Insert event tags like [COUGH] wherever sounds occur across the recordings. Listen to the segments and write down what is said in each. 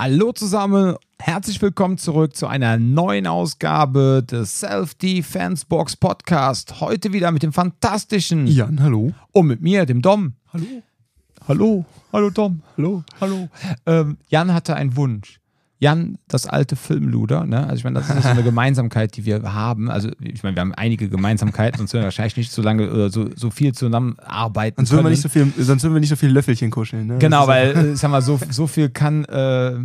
Hallo zusammen, herzlich willkommen zurück zu einer neuen Ausgabe des Self-Defense Box Podcast. Heute wieder mit dem fantastischen Jan, hallo. und mit mir, dem Dom. Hallo. Hallo, hallo Dom. Hallo. Hallo. Ähm, Jan hatte einen Wunsch. Jan, das alte Filmluder, ne? Also ich meine, das ist so eine [LAUGHS] Gemeinsamkeit, die wir haben. Also ich meine, wir haben einige Gemeinsamkeiten, sonst würden wir wahrscheinlich nicht so lange oder so, so viel zusammenarbeiten. Sonst würden wir nicht so viel, sonst würden wir nicht so viele Löffelchen kuscheln. Ne? Genau, weil, ist- äh, sag mal, so, so viel kann äh, äh,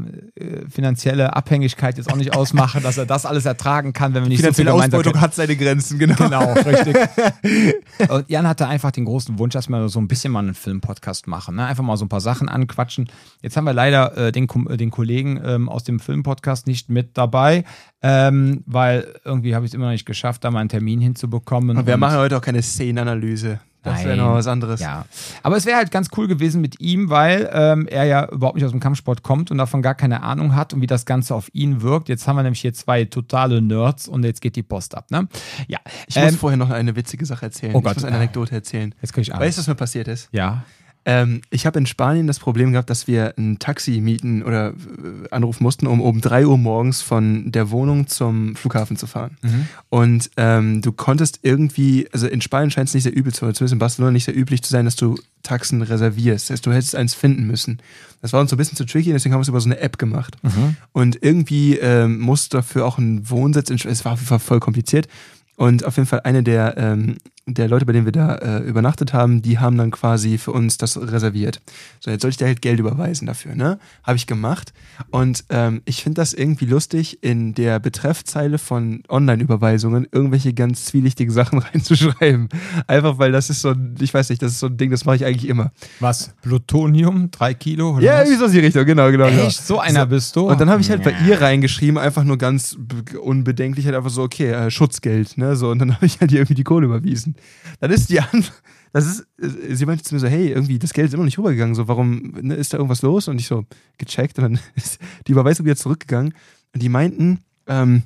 finanzielle Abhängigkeit jetzt auch nicht ausmachen, dass er das alles ertragen kann, wenn wir nicht so viel finanzielle Ausbeutung hat seine Grenzen, genau. Genau, richtig. [LAUGHS] Und Jan hatte einfach den großen Wunsch, dass wir so ein bisschen mal einen Filmpodcast machen. Ne? Einfach mal so ein paar Sachen anquatschen. Jetzt haben wir leider äh, den, äh, den Kollegen ähm, aus dem Filmpodcast nicht mit dabei, ähm, weil irgendwie habe ich es immer noch nicht geschafft, da mal einen Termin hinzubekommen. Und wir Und- machen heute auch keine Szenenanalyse. Das wäre noch was anderes. Ja, aber es wäre halt ganz cool gewesen mit ihm, weil ähm, er ja überhaupt nicht aus dem Kampfsport kommt und davon gar keine Ahnung hat und wie das Ganze auf ihn wirkt. Jetzt haben wir nämlich hier zwei totale Nerds und jetzt geht die Post ab, ne? Ja. Ich muss Ähm, vorher noch eine witzige Sache erzählen. Oh ich Gott. muss eine Anekdote erzählen. jetzt krieg ich Angst. Weißt du, was mir passiert ist? ja. Ähm, ich habe in Spanien das Problem gehabt, dass wir ein Taxi mieten oder äh, anrufen mussten, um um 3 Uhr morgens von der Wohnung zum Flughafen zu fahren. Mhm. Und ähm, du konntest irgendwie, also in Spanien scheint es nicht sehr übel zu sein, zumindest in Barcelona nicht sehr üblich zu sein, dass du Taxen reservierst. Das heißt, du hättest eins finden müssen. Das war uns so ein bisschen zu tricky, deswegen haben wir es über so eine App gemacht. Mhm. Und irgendwie ähm, musste dafür auch ein Wohnsitz, in, es war auf jeden Fall voll kompliziert. Und auf jeden Fall eine der, ähm, der Leute, bei denen wir da äh, übernachtet haben, die haben dann quasi für uns das reserviert. So, jetzt soll ich dir halt Geld überweisen dafür, ne? Habe ich gemacht. Und ähm, ich finde das irgendwie lustig, in der Betreffzeile von Online-Überweisungen irgendwelche ganz zwielichtigen Sachen [LAUGHS] reinzuschreiben. Einfach weil das ist so ein, ich weiß nicht, das ist so ein Ding, das mache ich eigentlich immer. Was? Plutonium? Drei Kilo? Oder Ja, irgendwie so in die Richtung, genau, genau. genau. Echt? So einer bist du? Und dann habe ich halt bei ihr reingeschrieben, einfach nur ganz unbedenklich, halt einfach so, okay, äh, Schutzgeld, ne? So, und dann habe ich halt ihr irgendwie die Kohle überwiesen. Dann ist die an. Das ist, äh, sie meinte zu mir so, hey, irgendwie, das Geld ist immer noch nicht rübergegangen, so, warum, ne, ist da irgendwas los? Und ich so, gecheckt, und dann [LAUGHS] ist die Überweisung wieder zurückgegangen. Und die meinten, ähm,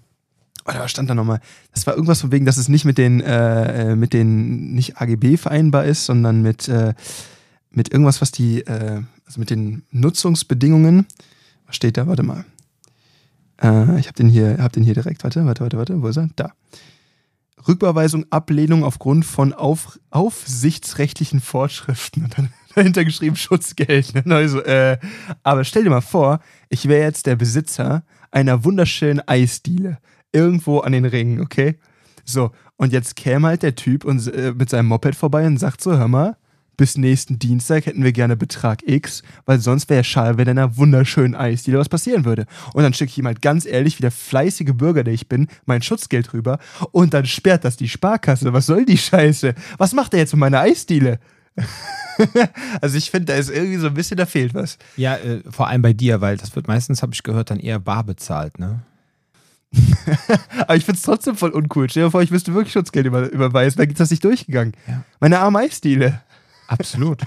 oder was stand da nochmal? Das war irgendwas von wegen, dass es nicht mit den, äh, äh, mit den, nicht AGB vereinbar ist, sondern mit, äh, mit irgendwas, was die, äh, also mit den Nutzungsbedingungen. Was steht da? Warte mal. Äh, ich habe den hier, hab den hier direkt. Warte, warte, warte, warte. Wo ist er? Da. Rücküberweisung, Ablehnung aufgrund von auf, aufsichtsrechtlichen Vorschriften. Und dann [LAUGHS] dahinter geschrieben Schutzgeld. Also, äh, aber stell dir mal vor, ich wäre jetzt der Besitzer einer wunderschönen Eisdiele. Irgendwo an den Ringen, okay? So, und jetzt käme halt der Typ und, äh, mit seinem Moped vorbei und sagt so, hör mal, bis nächsten Dienstag hätten wir gerne Betrag X, weil sonst wäre schade, wenn in einer wunderschönen Eisdiele was passieren würde. Und dann schicke ich ihm halt ganz ehrlich, wie der fleißige Bürger, der ich bin, mein Schutzgeld rüber und dann sperrt das die Sparkasse. Was soll die Scheiße? Was macht er jetzt mit meiner Eisdiele? [LAUGHS] also ich finde, da ist irgendwie so ein bisschen, da fehlt was. Ja, äh, vor allem bei dir, weil das wird meistens, habe ich gehört, dann eher bar bezahlt, ne? [LAUGHS] Aber ich finde es trotzdem voll uncool. Stell dir vor, ich müsste wirklich Schutzgeld über, überweisen, dann geht das nicht durchgegangen. Ja. Meine arme Eisdiele. Absolut.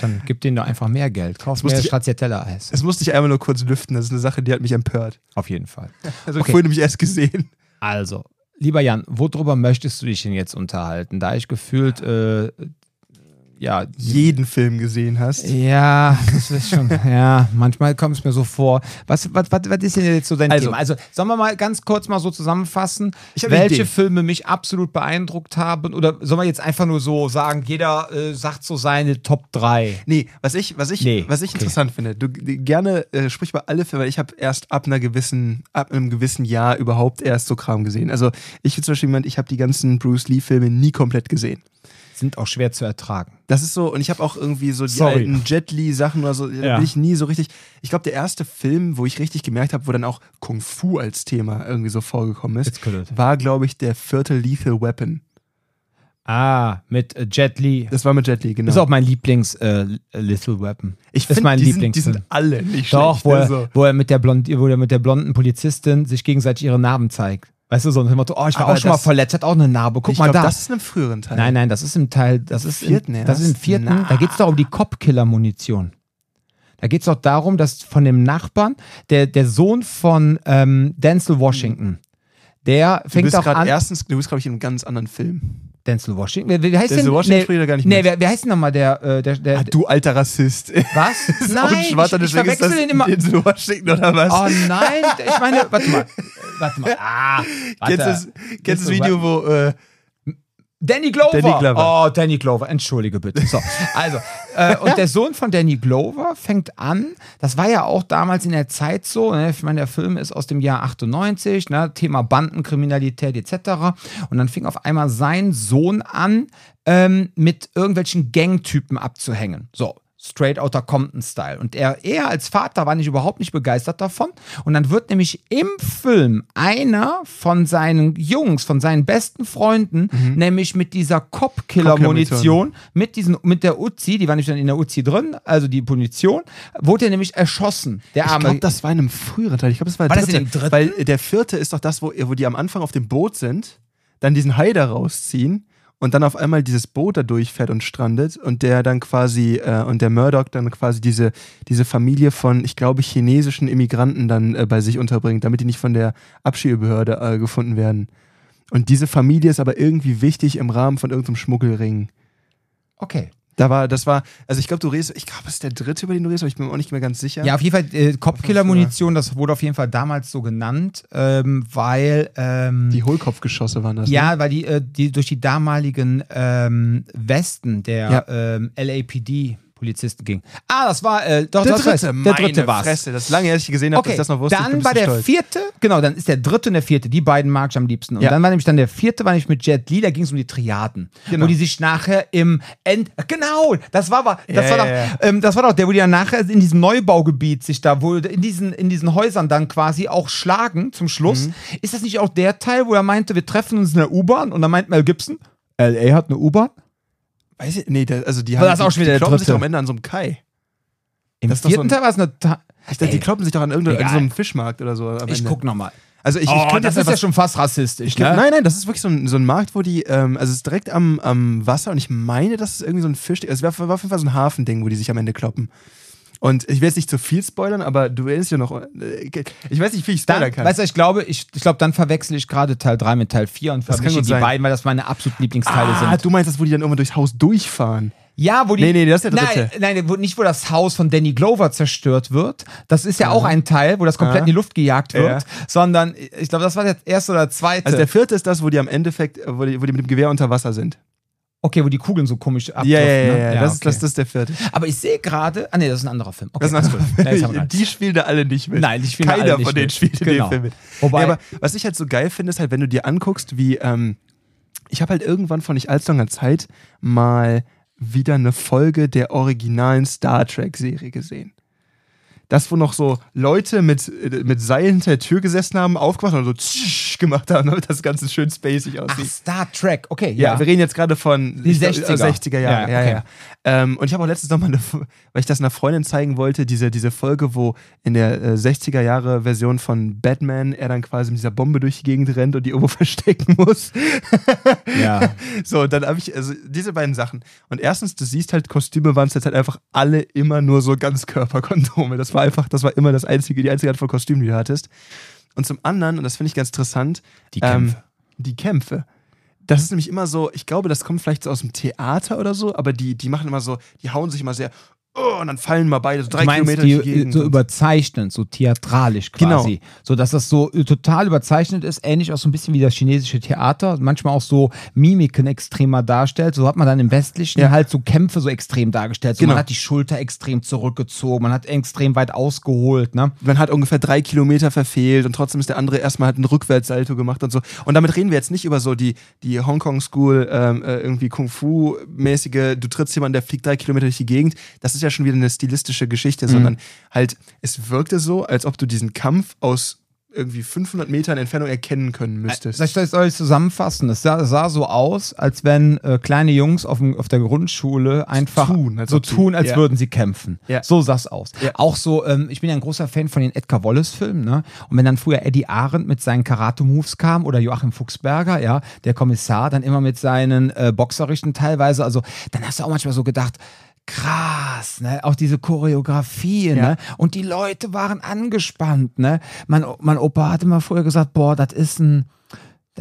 Dann gib denen doch einfach mehr Geld. Kauf mehr Stracciatella-Eis. Das musste ich einmal nur kurz lüften. Das ist eine Sache, die hat mich empört. Auf jeden Fall. [LAUGHS] Also Okay. vorhin nämlich erst gesehen. Also, lieber Jan, worüber möchtest du dich denn jetzt unterhalten? Da ich gefühlt, äh, ja, Jeden Film gesehen hast. ja, das ist schon, [LAUGHS] ja, manchmal kommt es mir so vor. Was, was, was, was ist denn jetzt so dein Also- Thema? Also, sollen wir mal ganz kurz mal so zusammenfassen, welche. Filme mich absolut beeindruckt haben? Oder sollen wir jetzt einfach nur so sagen, jeder äh, sagt so seine Top 3? Nee, was ich, was ich, Nee, was ich okay. interessant finde, du gerne äh, sprich über alle Filme, weil ich habe erst ab einer gewissen, ab einem gewissen Jahr überhaupt erst so Kram gesehen. Also ich bin zum Beispiel jemand, ich habe die ganzen Bruce Lee-Filme nie komplett gesehen. Sind auch schwer zu ertragen. Das ist so, und ich habe auch irgendwie so die Sorry. alten Jet Li-Sachen oder so, Ja. bin ich nie so richtig. Ich glaube, der erste Film, wo ich richtig gemerkt habe, wo dann auch Kung Fu als Thema irgendwie so vorgekommen ist, war, glaube ich, der vierte Lethal Weapon. Ah, mit äh, Jet Li. Das war mit Jet Li, genau. Ist auch mein Lieblings äh, Little Weapon. ich finde, mein die, sind, die sind alle nicht Doch, schlecht. wo er, also. wo, er mit der Blond, wo er mit der blonden Polizistin sich gegenseitig ihre Narben zeigt. Weißt du, so ein Motto, oh, ich war Aber auch schon mal verletzt, hat auch eine Narbe. Guck ich mal glaub, da. das ist einem früheren Teil. nein, nein, das ist im Teil, das ist, vierten im, das ist im vierten. Na. Da geht es doch um die Cop-Killer-Munition. Da geht es doch darum, dass von dem Nachbarn, der, der Sohn von ähm, Denzel Washington, der du fängt bist auch gerade an. erstens, du bist, glaube ich, in einem ganz anderen Film. Denzel Washington. Wer, wer heißt Denzel denn? Washington nee, spielt da gar nicht nee, mit. wer, wer heißt denn nochmal der, äh, der, der, Ah, du alter Rassist. [LAUGHS] was? ist auch ein Nein, Schwarzer, ich, ich deswegen ist verwechsel den immer. Denzel Washington oder was? Oh nein, ich meine, warte mal. Warte mal. [LAUGHS] Ah, warte. kennst du das, kennst das Video, wo äh, Danny Glover. Danny Glover. Oh, Danny Glover. Entschuldige bitte. So, also, äh, und [LAUGHS] der Sohn von Danny Glover fängt an, das war ja auch damals in der Zeit so, ne? ich meine, der Film ist aus dem Jahr 98, ne? Thema Bandenkriminalität etc. Und dann fing auf einmal sein Sohn an, ähm, mit irgendwelchen Gangtypen abzuhängen. So. Straight Outta Compton-Style. Und er, er als Vater war nicht überhaupt nicht begeistert davon. Und dann wird nämlich im Film einer von seinen Jungs, von seinen besten Freunden, nämlich mit dieser Cop-Killer-Munition, mit, diesen, mit der Uzi, die war nicht dann in der Uzi drin, also die Munition, wurde er nämlich erschossen. Der Ich arme. glaube, das war in einem früheren Teil. Ich glaube, das war, der War das in dritte. dem dritten? Weil der vierte ist doch das, wo, wo die am Anfang auf dem Boot sind, dann diesen Hai da rausziehen und dann auf einmal dieses Boot da durchfährt und strandet und der dann quasi, äh, und der Murdoch dann quasi diese, diese Familie von, ich glaube, chinesischen Immigranten dann äh, bei sich unterbringt, damit die nicht von der Abschiebebehörde äh, gefunden werden. Und diese Familie ist aber irgendwie wichtig im Rahmen von irgendeinem Schmuggelring. okay. Da war, das war, also ich glaube, du redest, ich glaube, es ist der dritte, über den du redest, aber ich bin mir auch nicht mehr ganz sicher. Ja, auf jeden Fall, äh, Kopfkiller-Munition, das wurde auf jeden Fall damals so genannt, ähm, weil. Ähm, Die Hohlkopfgeschosse waren das. Ne? Ja, weil die, äh, die durch die damaligen ähm, Westen der Ja. ähm, LAPD Polizisten ging. Ah, das war äh, doch Der das dritte, weiß, der dritte war's. Fresse. Das ist lange her, dass ich gesehen habe, dass Okay, ich das noch wusste. dann war der stolz. vierte, genau, dann ist der dritte und der vierte, die beiden mag ich am liebsten. Und Ja. dann war nämlich dann der vierte, war nämlich mit Jet Li, da ging es um die Triaden. Genau. Wo die sich nachher im End, genau, das war, aber- das, Ja, war doch, ja. Ähm, das war doch der, wo die dann nachher in diesem Neubaugebiet sich da, wo in diesen, in diesen Häusern dann quasi auch schlagen zum Schluss. Mhm. Ist das nicht auch der Teil, wo er meinte, wir treffen uns in der U-Bahn und dann meint Mel Gibson, LA hat eine U-Bahn? Weiß ich, nee, der, also die haben das ist auch die, schon wieder die der kloppen sich doch am Ende an so einem Kai. Im Das so vierten ein- Teil war es eine. Ta Ich dachte, die kloppen sich doch an irgendeinem so einem Fischmarkt oder so. ich Ende. guck nochmal. Also ich, ich Oh, könnte das ist ja schon fast rassistisch, Ich glaub, ne? Nein, nein, das ist wirklich so ein, so ein Markt, wo die, ähm, also es ist direkt am, am Wasser und ich meine, das ist irgendwie so ein Fisch, es war, war auf jeden Fall so ein Hafending, wo die sich am Ende kloppen. Und ich will jetzt nicht zu viel spoilern, aber du dich ja noch, äh, ich weiß nicht, wie ich Dann, spoilern kann. weißt du, ich glaube, ich, ich glaube, dann verwechsel ich gerade Teil 3 mit Teil 4 und vermische die sein. beiden, weil das meine absolut Lieblingsteile ah, sind. du meinst das, wo die dann immer durchs Haus durchfahren. Ja, wo die. Nee, nee, das ist der Nein, dritte. nein, wo, nicht wo das Haus von Danny Glover zerstört wird. Das ist ja auch ein Teil, wo das komplett Aha. in die Luft gejagt wird. Ja. Sondern, ich glaube, das war der erste oder zweite. Also der vierte ist das, wo die am Endeffekt, wo die, wo die mit dem Gewehr unter Wasser sind. Okay, wo die Kugeln so komisch abdriften. Ja, ja, ja, ja, ne? das, ist, okay. das, das ist der vierte. Aber ich sehe gerade. Ah, nee, das ist ein anderer Film. Okay, Das ist ein-. Ja, haben wir rein. die spielen da alle nicht mit. Nein, die spielen Keiner alle nicht von denen mit. spielt in Genau. dem Film mit. Wobei- ja, aber was ich halt so geil finde, ist halt, wenn du dir anguckst, wie, ähm, ich habe halt irgendwann vor nicht allzu langer Zeit mal wieder eine Folge der originalen Star Trek-Serie gesehen. Das, wo noch so Leute mit, äh, mit Seilen hinter der Tür gesessen haben, aufgemacht und so tsch gemacht haben, damit das Ganze schön spacig Ach, aussieht. Star Trek. Okay, Ja, ja. wir reden jetzt gerade von Die ich glaub, 60er. 60er Jahre. Ja, Ja, ja. okay. Ähm, und ich habe auch letztens nochmal, eine, weil ich das einer Freundin zeigen wollte, diese, diese Folge, wo in der äh, 60er Jahre Version von Batman er dann quasi mit dieser Bombe durch die Gegend rennt und die irgendwo [LAUGHS] verstecken muss. ja. [LAUGHS] So, dann habe ich, also diese beiden Sachen. Und erstens, du siehst halt, Kostüme waren es jetzt halt einfach alle immer nur so Ganzkörperkondome. Das war einfach, das war immer das einzige, die einzige Art von Kostüm, die du hattest. Und zum anderen, und das finde ich ganz interessant, Die Kämpfe. Ähm, die Kämpfe. Das ist nämlich immer so, ich glaube, das kommt vielleicht so aus dem Theater oder so, aber die, die machen immer so, die hauen sich immer sehr, oh, und dann fallen mal beide so drei du meinst Kilometer die, so überzeichnend, so theatralisch Genau. quasi. So dass das so äh, total überzeichnet ist, ähnlich auch so ein bisschen wie das chinesische Theater, manchmal auch so Mimiken extremer darstellt. So hat man dann im Westlichen Ja. halt so Kämpfe so extrem dargestellt. So Genau. Man hat die Schulter extrem zurückgezogen, man hat extrem weit ausgeholt, ne? man hat ungefähr drei Kilometer verfehlt und trotzdem ist der andere erstmal halt einen Rückwärtssalto gemacht und so. Und damit reden wir jetzt nicht über so die, die Hongkong School, ähm, äh, irgendwie Kung-Fu-mäßige, du trittst jemanden, der fliegt drei Kilometer durch die Gegend. Das ist ja schon wieder eine stilistische Geschichte, sondern halt, es wirkte so, als ob du diesen Kampf aus irgendwie 500 Metern Entfernung erkennen können müsstest. Soll ich ich zusammenfassen? Es sah, sah so aus, als wenn äh, kleine Jungs auf, dem, auf der Grundschule einfach tun, als so tun, als ja. würden sie kämpfen. Ja. So sah es aus. Ja. Auch so, ähm, ich bin ja ein großer Fan von den Edgar Wallace-Filmen, ne? Und wenn dann früher Eddie Arendt mit seinen Karate-Moves kam oder Joachim Fuchsberger, ja, der Kommissar, dann immer mit seinen äh, Boxerrichten teilweise, also dann hast du auch manchmal so gedacht, krass, ne? Auch diese Choreografie, Ja. ne? Und die Leute waren angespannt, ne? Mein, mein Opa hatte mal früher gesagt, boah, das ist ein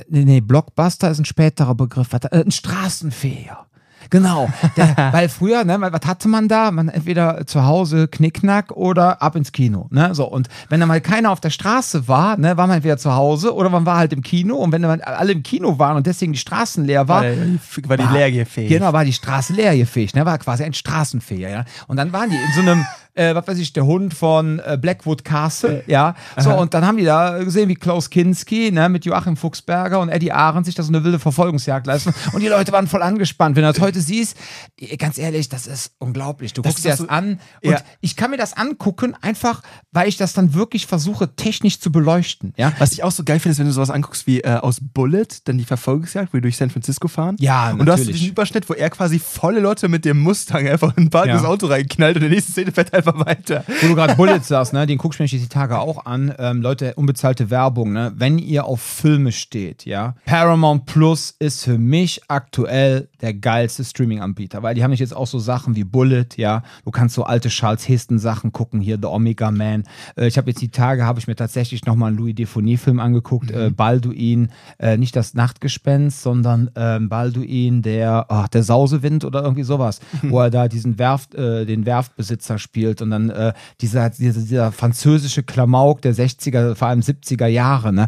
Nee, nee, Blockbuster ist ein späterer Begriff. Äh, Ein Straßenfeger. Genau. Der, [LAUGHS] weil früher, ne, was hatte man da? Man entweder zu Hause Knickknack oder ab ins Kino. Ne? So, und wenn da mal keiner auf der Straße war, ne, war man entweder zu Hause oder man war halt im Kino. Und wenn dann alle im Kino waren und deswegen die Straßen leer war, War die, war die leergefähig. Genau, war die Straße leergefegt, ne? War quasi ein Straßenfeger, ja. Und dann waren die in so einem, äh, was weiß ich, der Hund von äh, Blackwood Castle, ja. So, und dann haben die da gesehen, wie Klaus Kinski, ne, mit Joachim Fuchsberger und Eddie Arendt sich da so eine wilde Verfolgungsjagd leisten. Und die Leute waren voll angespannt. Wenn du das heute siehst, eh, ganz ehrlich, das ist unglaublich. Du Das guckst dir das so- an und Ja. ich kann mir das angucken, einfach, weil ich das dann wirklich versuche, technisch zu beleuchten, ja. Was ich auch so geil finde, ist, wenn du sowas anguckst wie äh, aus Bullet, dann die Verfolgungsjagd, wo die durch San Francisco fahren. Ja, Und du hast natürlich. diesen Überschnitt, wo er quasi volle Leute mit dem Mustang einfach in ein parkendes Ja. Auto reinknallt und in der nächsten Szene fährt er einfach weiter. Wo du gerade Bullets sagst, ne, den guckst du mir die Tage auch an. Ähm, Leute, unbezahlte Werbung, ne? Wenn ihr auf Filme steht, ja. Paramount Plus ist für mich aktuell der geilste Streaming-Anbieter, weil die haben nicht jetzt auch so Sachen wie Bullet, ja. Du kannst so alte Charles Heston Sachen gucken, hier The Omega Man. Äh, ich habe jetzt die Tage, habe ich mir tatsächlich nochmal einen Louis Defonie-Film angeguckt, äh, Balduin, äh, nicht das Nachtgespenst, sondern ähm, Balduin, der, ach, der Sausewind oder irgendwie sowas, wo er da diesen Werft, äh, den Werftbesitzer spielt und dann äh, dieser, dieser, dieser französische Klamauk der 60er, vor allem 70er Jahre, ne?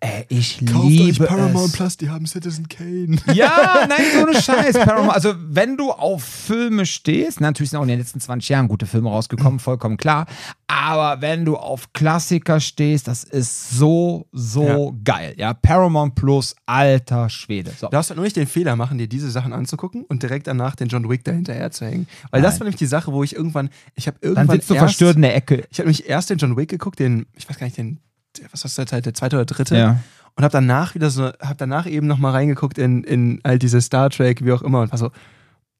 Äh, ich liebe es. Plus, die haben Citizen Kane. Ja, nein, so eine [LAUGHS] Scheiß. Paramount. Also, wenn du auf Filme stehst, natürlich sind auch in den letzten 20 Jahren gute Filme rausgekommen, vollkommen klar. Aber wenn du auf Klassiker stehst, das ist so, so geil. Ja, Paramount Plus, alter Schwede. So. Du darfst halt nur nicht den Fehler machen, dir diese Sachen anzugucken und direkt danach den John Wick dahinterher zu hängen. Weil das Nein. war nämlich die Sache, wo ich irgendwann, ich habe irgendwann Dann sitzt du erst, verstört in der Ecke. ich habe nämlich erst den John Wick geguckt, den, ich weiß gar nicht, den, was war das der zweite oder dritte? Ja. Und habe danach wieder so, habe danach eben nochmal reingeguckt in, in all diese Star Trek, wie auch immer und war so,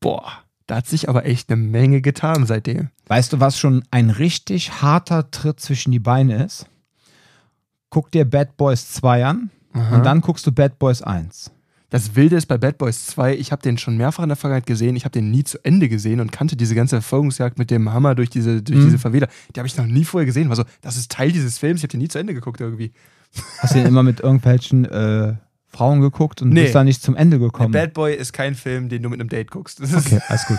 boah, da hat sich aber echt eine Menge getan seitdem. Weißt du, was schon ein richtig harter Tritt zwischen die Beine ist? Guck dir Bad Boys 2 an und dann guckst du Bad Boys 1. Das Wilde ist bei Bad Boys 2, ich habe den schon mehrfach in der Vergangenheit gesehen, ich habe den nie zu Ende gesehen und kannte diese ganze Verfolgungsjagd mit dem Hammer durch diese, durch Mhm. diese Favela. Die habe ich noch nie vorher gesehen. War so, das ist Teil dieses Films, ich habe den nie zu Ende geguckt irgendwie. Hast du den immer mit irgendwelchen äh, Frauen geguckt und Nee. bist da nicht zum Ende gekommen? Bad Boy ist kein Film, den du mit einem Date guckst. Das ist, Okay, alles gut.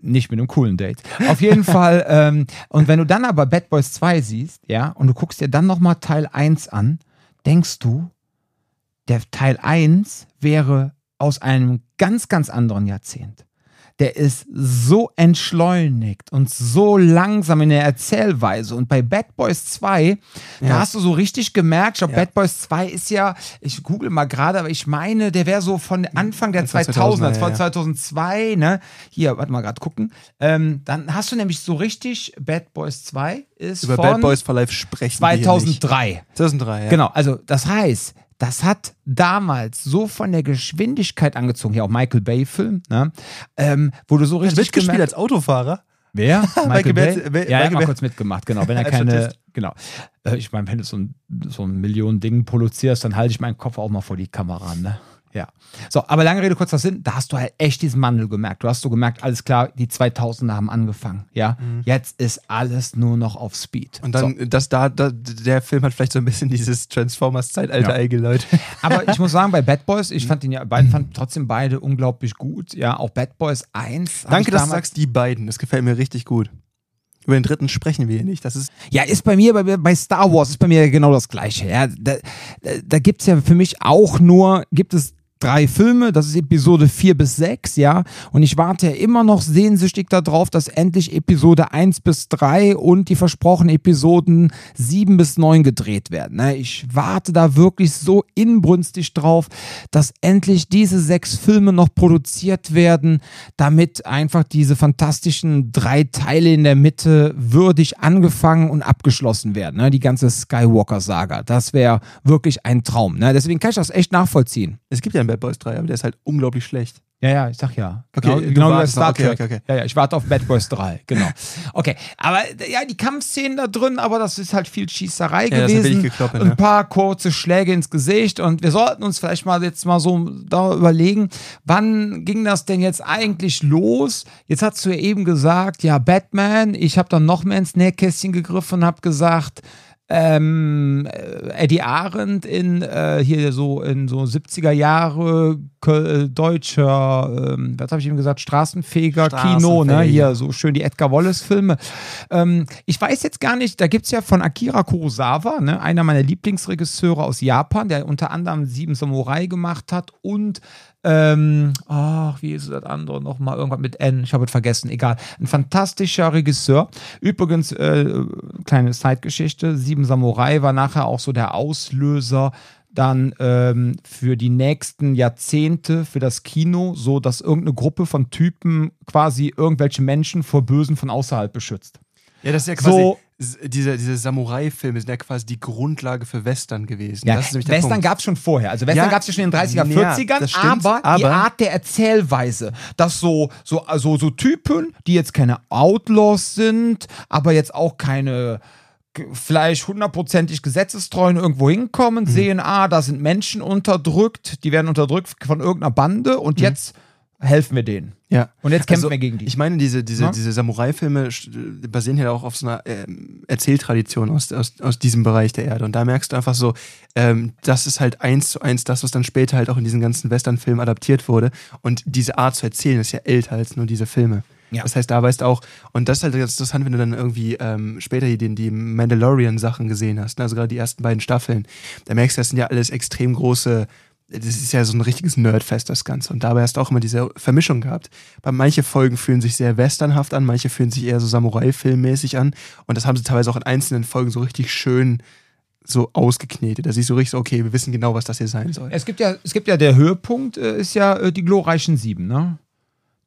Nicht mit einem coolen Date. Auf jeden Fall, ähm, und wenn du dann aber Bad Boys 2 siehst, ja, und du guckst dir dann nochmal Teil 1 an, denkst du, der Teil 1 wäre aus einem ganz, ganz anderen Jahrzehnt. Der ist so entschleunigt und so langsam in der Erzählweise. Und bei Bad Boys 2, da Ja. hast du so richtig gemerkt, ich glaube, Ja. Bad Boys 2 ist ja, ich google mal gerade, aber ich meine, der wäre so von Anfang der Anfang 2000er, 2000er, ja, ja. 2002, ne? Hier, warte mal gerade gucken. Ähm, dann hast du nämlich so richtig Bad Boys 2 ist über von Bad Boys for Life sprechen wir hier nicht. 2003. 2003, ja. Genau, also das heißt, das hat damals so von der Geschwindigkeit angezogen, hier auch Michael Bay-Film, ne? ähm, wo du so Hat richtig mitgespielt gemerkt- als Autofahrer. Wer? [LAUGHS] Michael Bay? Bay- Bay- ja, er hat mal kurz mitgemacht, genau. Wenn er [LAUGHS] keine, genau. Äh, Ich meine, wenn du so ein, so ein Millionen Ding produzierst, dann halte ich meinen Kopf auch mal vor die Kamera, ne? Ja. So, aber lange Rede, kurzer Sinn, da hast du halt echt diesen Wandel gemerkt. Du hast so gemerkt, alles klar, die 2000er haben angefangen, ja? Jetzt ist alles nur noch auf Speed. Mhm. Und dann, das da, da, der Film hat vielleicht so ein bisschen dieses Transformers-Zeitalter Ja. eingeläutet. [LAUGHS] Aber ich muss sagen, bei Bad Boys, ich fand ihn ja, beiden fand trotzdem beide unglaublich gut. Ja, auch Bad Boys 1. hab Danke, dass du sagst, die beiden. Das gefällt mir richtig gut. Über den dritten sprechen wir hier nicht. Das ist Ja, ist bei mir, bei, bei Star Wars ist bei mir genau das Gleiche. Ja, da, da gibt es ja für mich auch nur, gibt es drei Filme, das ist Episode 4 bis 6, ja. Und ich warte immer noch sehnsüchtig darauf, dass endlich Episode 1 bis 3 und die versprochenen Episoden 7 bis 9 gedreht werden. Ne? Ich warte da wirklich so inbrünstig drauf, dass endlich diese sechs Filme noch produziert werden, damit einfach diese fantastischen drei Teile in der Mitte würdig angefangen und abgeschlossen werden. Ne? Die ganze Skywalker-Saga. Das wäre wirklich ein Traum. Ne? Deswegen kann ich das echt nachvollziehen. Es gibt ja einen Bad Boys 3, aber der ist halt unglaublich schlecht. Ja, ja, ich sag ja. Okay, genau, genau wie Star noch. Okay, Trek. okay, okay. Ja, ja, ich warte auf Bad Boys 3, genau. Okay, aber ja, die Kampfszenen da drin, aber das ist halt viel Schießerei Ja, gewesen. billig gekloppe, Ein ne? paar kurze Schläge ins Gesicht und wir sollten uns vielleicht mal jetzt mal so da überlegen, wann ging das denn jetzt eigentlich los? Jetzt hast du ja eben gesagt, ja, Batman, ich habe dann noch mehr ins Nähkästchen gegriffen und habe gesagt, ähm, Eddie Arendt in äh, hier so in so 70er Jahre äh, deutscher, ähm, was habe ich ihm gesagt, Straßenfeger, Kino, ne? Hier so schön die Edgar Wallace-Filme. Ähm, ich weiß jetzt gar nicht, da gibt es ja von Akira Kurosawa, ne? einer meiner Lieblingsregisseure aus Japan, der unter anderem Sieben Samurai gemacht hat und ähm, ach, wie ist das andere nochmal? Irgendwas mit N, ich habe es vergessen, egal. Ein fantastischer Regisseur. Übrigens, äh, kleine Zeitgeschichte: Sieben Samurai war nachher auch so der Auslöser dann ähm, für die nächsten Jahrzehnte für das Kino, so dass irgendeine Gruppe von Typen quasi irgendwelche Menschen vor Bösen von außerhalb beschützt. Ja, das ist ja quasi, so, diese, diese Samurai-Filme sind ja quasi die Grundlage für Western gewesen. Ja, Western gab es schon vorher. Also Western ja, gab es ja schon in den 30er, 40ern, ja, stimmt, aber, aber, die Art der Erzählweise, dass so, so, also, so Typen, die jetzt keine Outlaws sind, aber jetzt auch keine vielleicht hundertprozentig gesetzestreuen irgendwo hinkommen, mhm. sehen, ah, da sind Menschen unterdrückt, die werden unterdrückt von irgendeiner Bande und mhm. jetzt helfen wir denen. Ja. Und jetzt kämpfen also, wir gegen die. Ich meine, diese, diese, ja? diese Samurai-Filme basieren ja auch auf so einer äh, Erzähltradition aus, aus, aus diesem Bereich der Erde. Und da merkst du einfach so, ähm, das ist halt eins zu eins das, was dann später halt auch in diesen ganzen Western-Filmen adaptiert wurde. Und diese Art zu erzählen ist ja älter als nur diese Filme. Ja. Das heißt, da weißt du auch, und das ist halt ganz interessant, wenn du dann irgendwie ähm, später hier die, die Mandalorian-Sachen gesehen hast, ne? also gerade die ersten beiden Staffeln, da merkst du, das sind ja alles extrem große das ist ja so ein richtiges Nerdfest, das Ganze. Und dabei hast du auch immer diese Vermischung gehabt. Bei manche Folgen fühlen sich sehr westernhaft an, manche fühlen sich eher so Samurai-Filmmäßig an. Und das haben sie teilweise auch in einzelnen Folgen so richtig schön so ausgeknetet. Da siehst du richtig so, okay, wir wissen genau, was das hier sein soll. Es gibt ja, es gibt ja der Höhepunkt, äh, ist ja äh, die glorreichen Sieben, ne?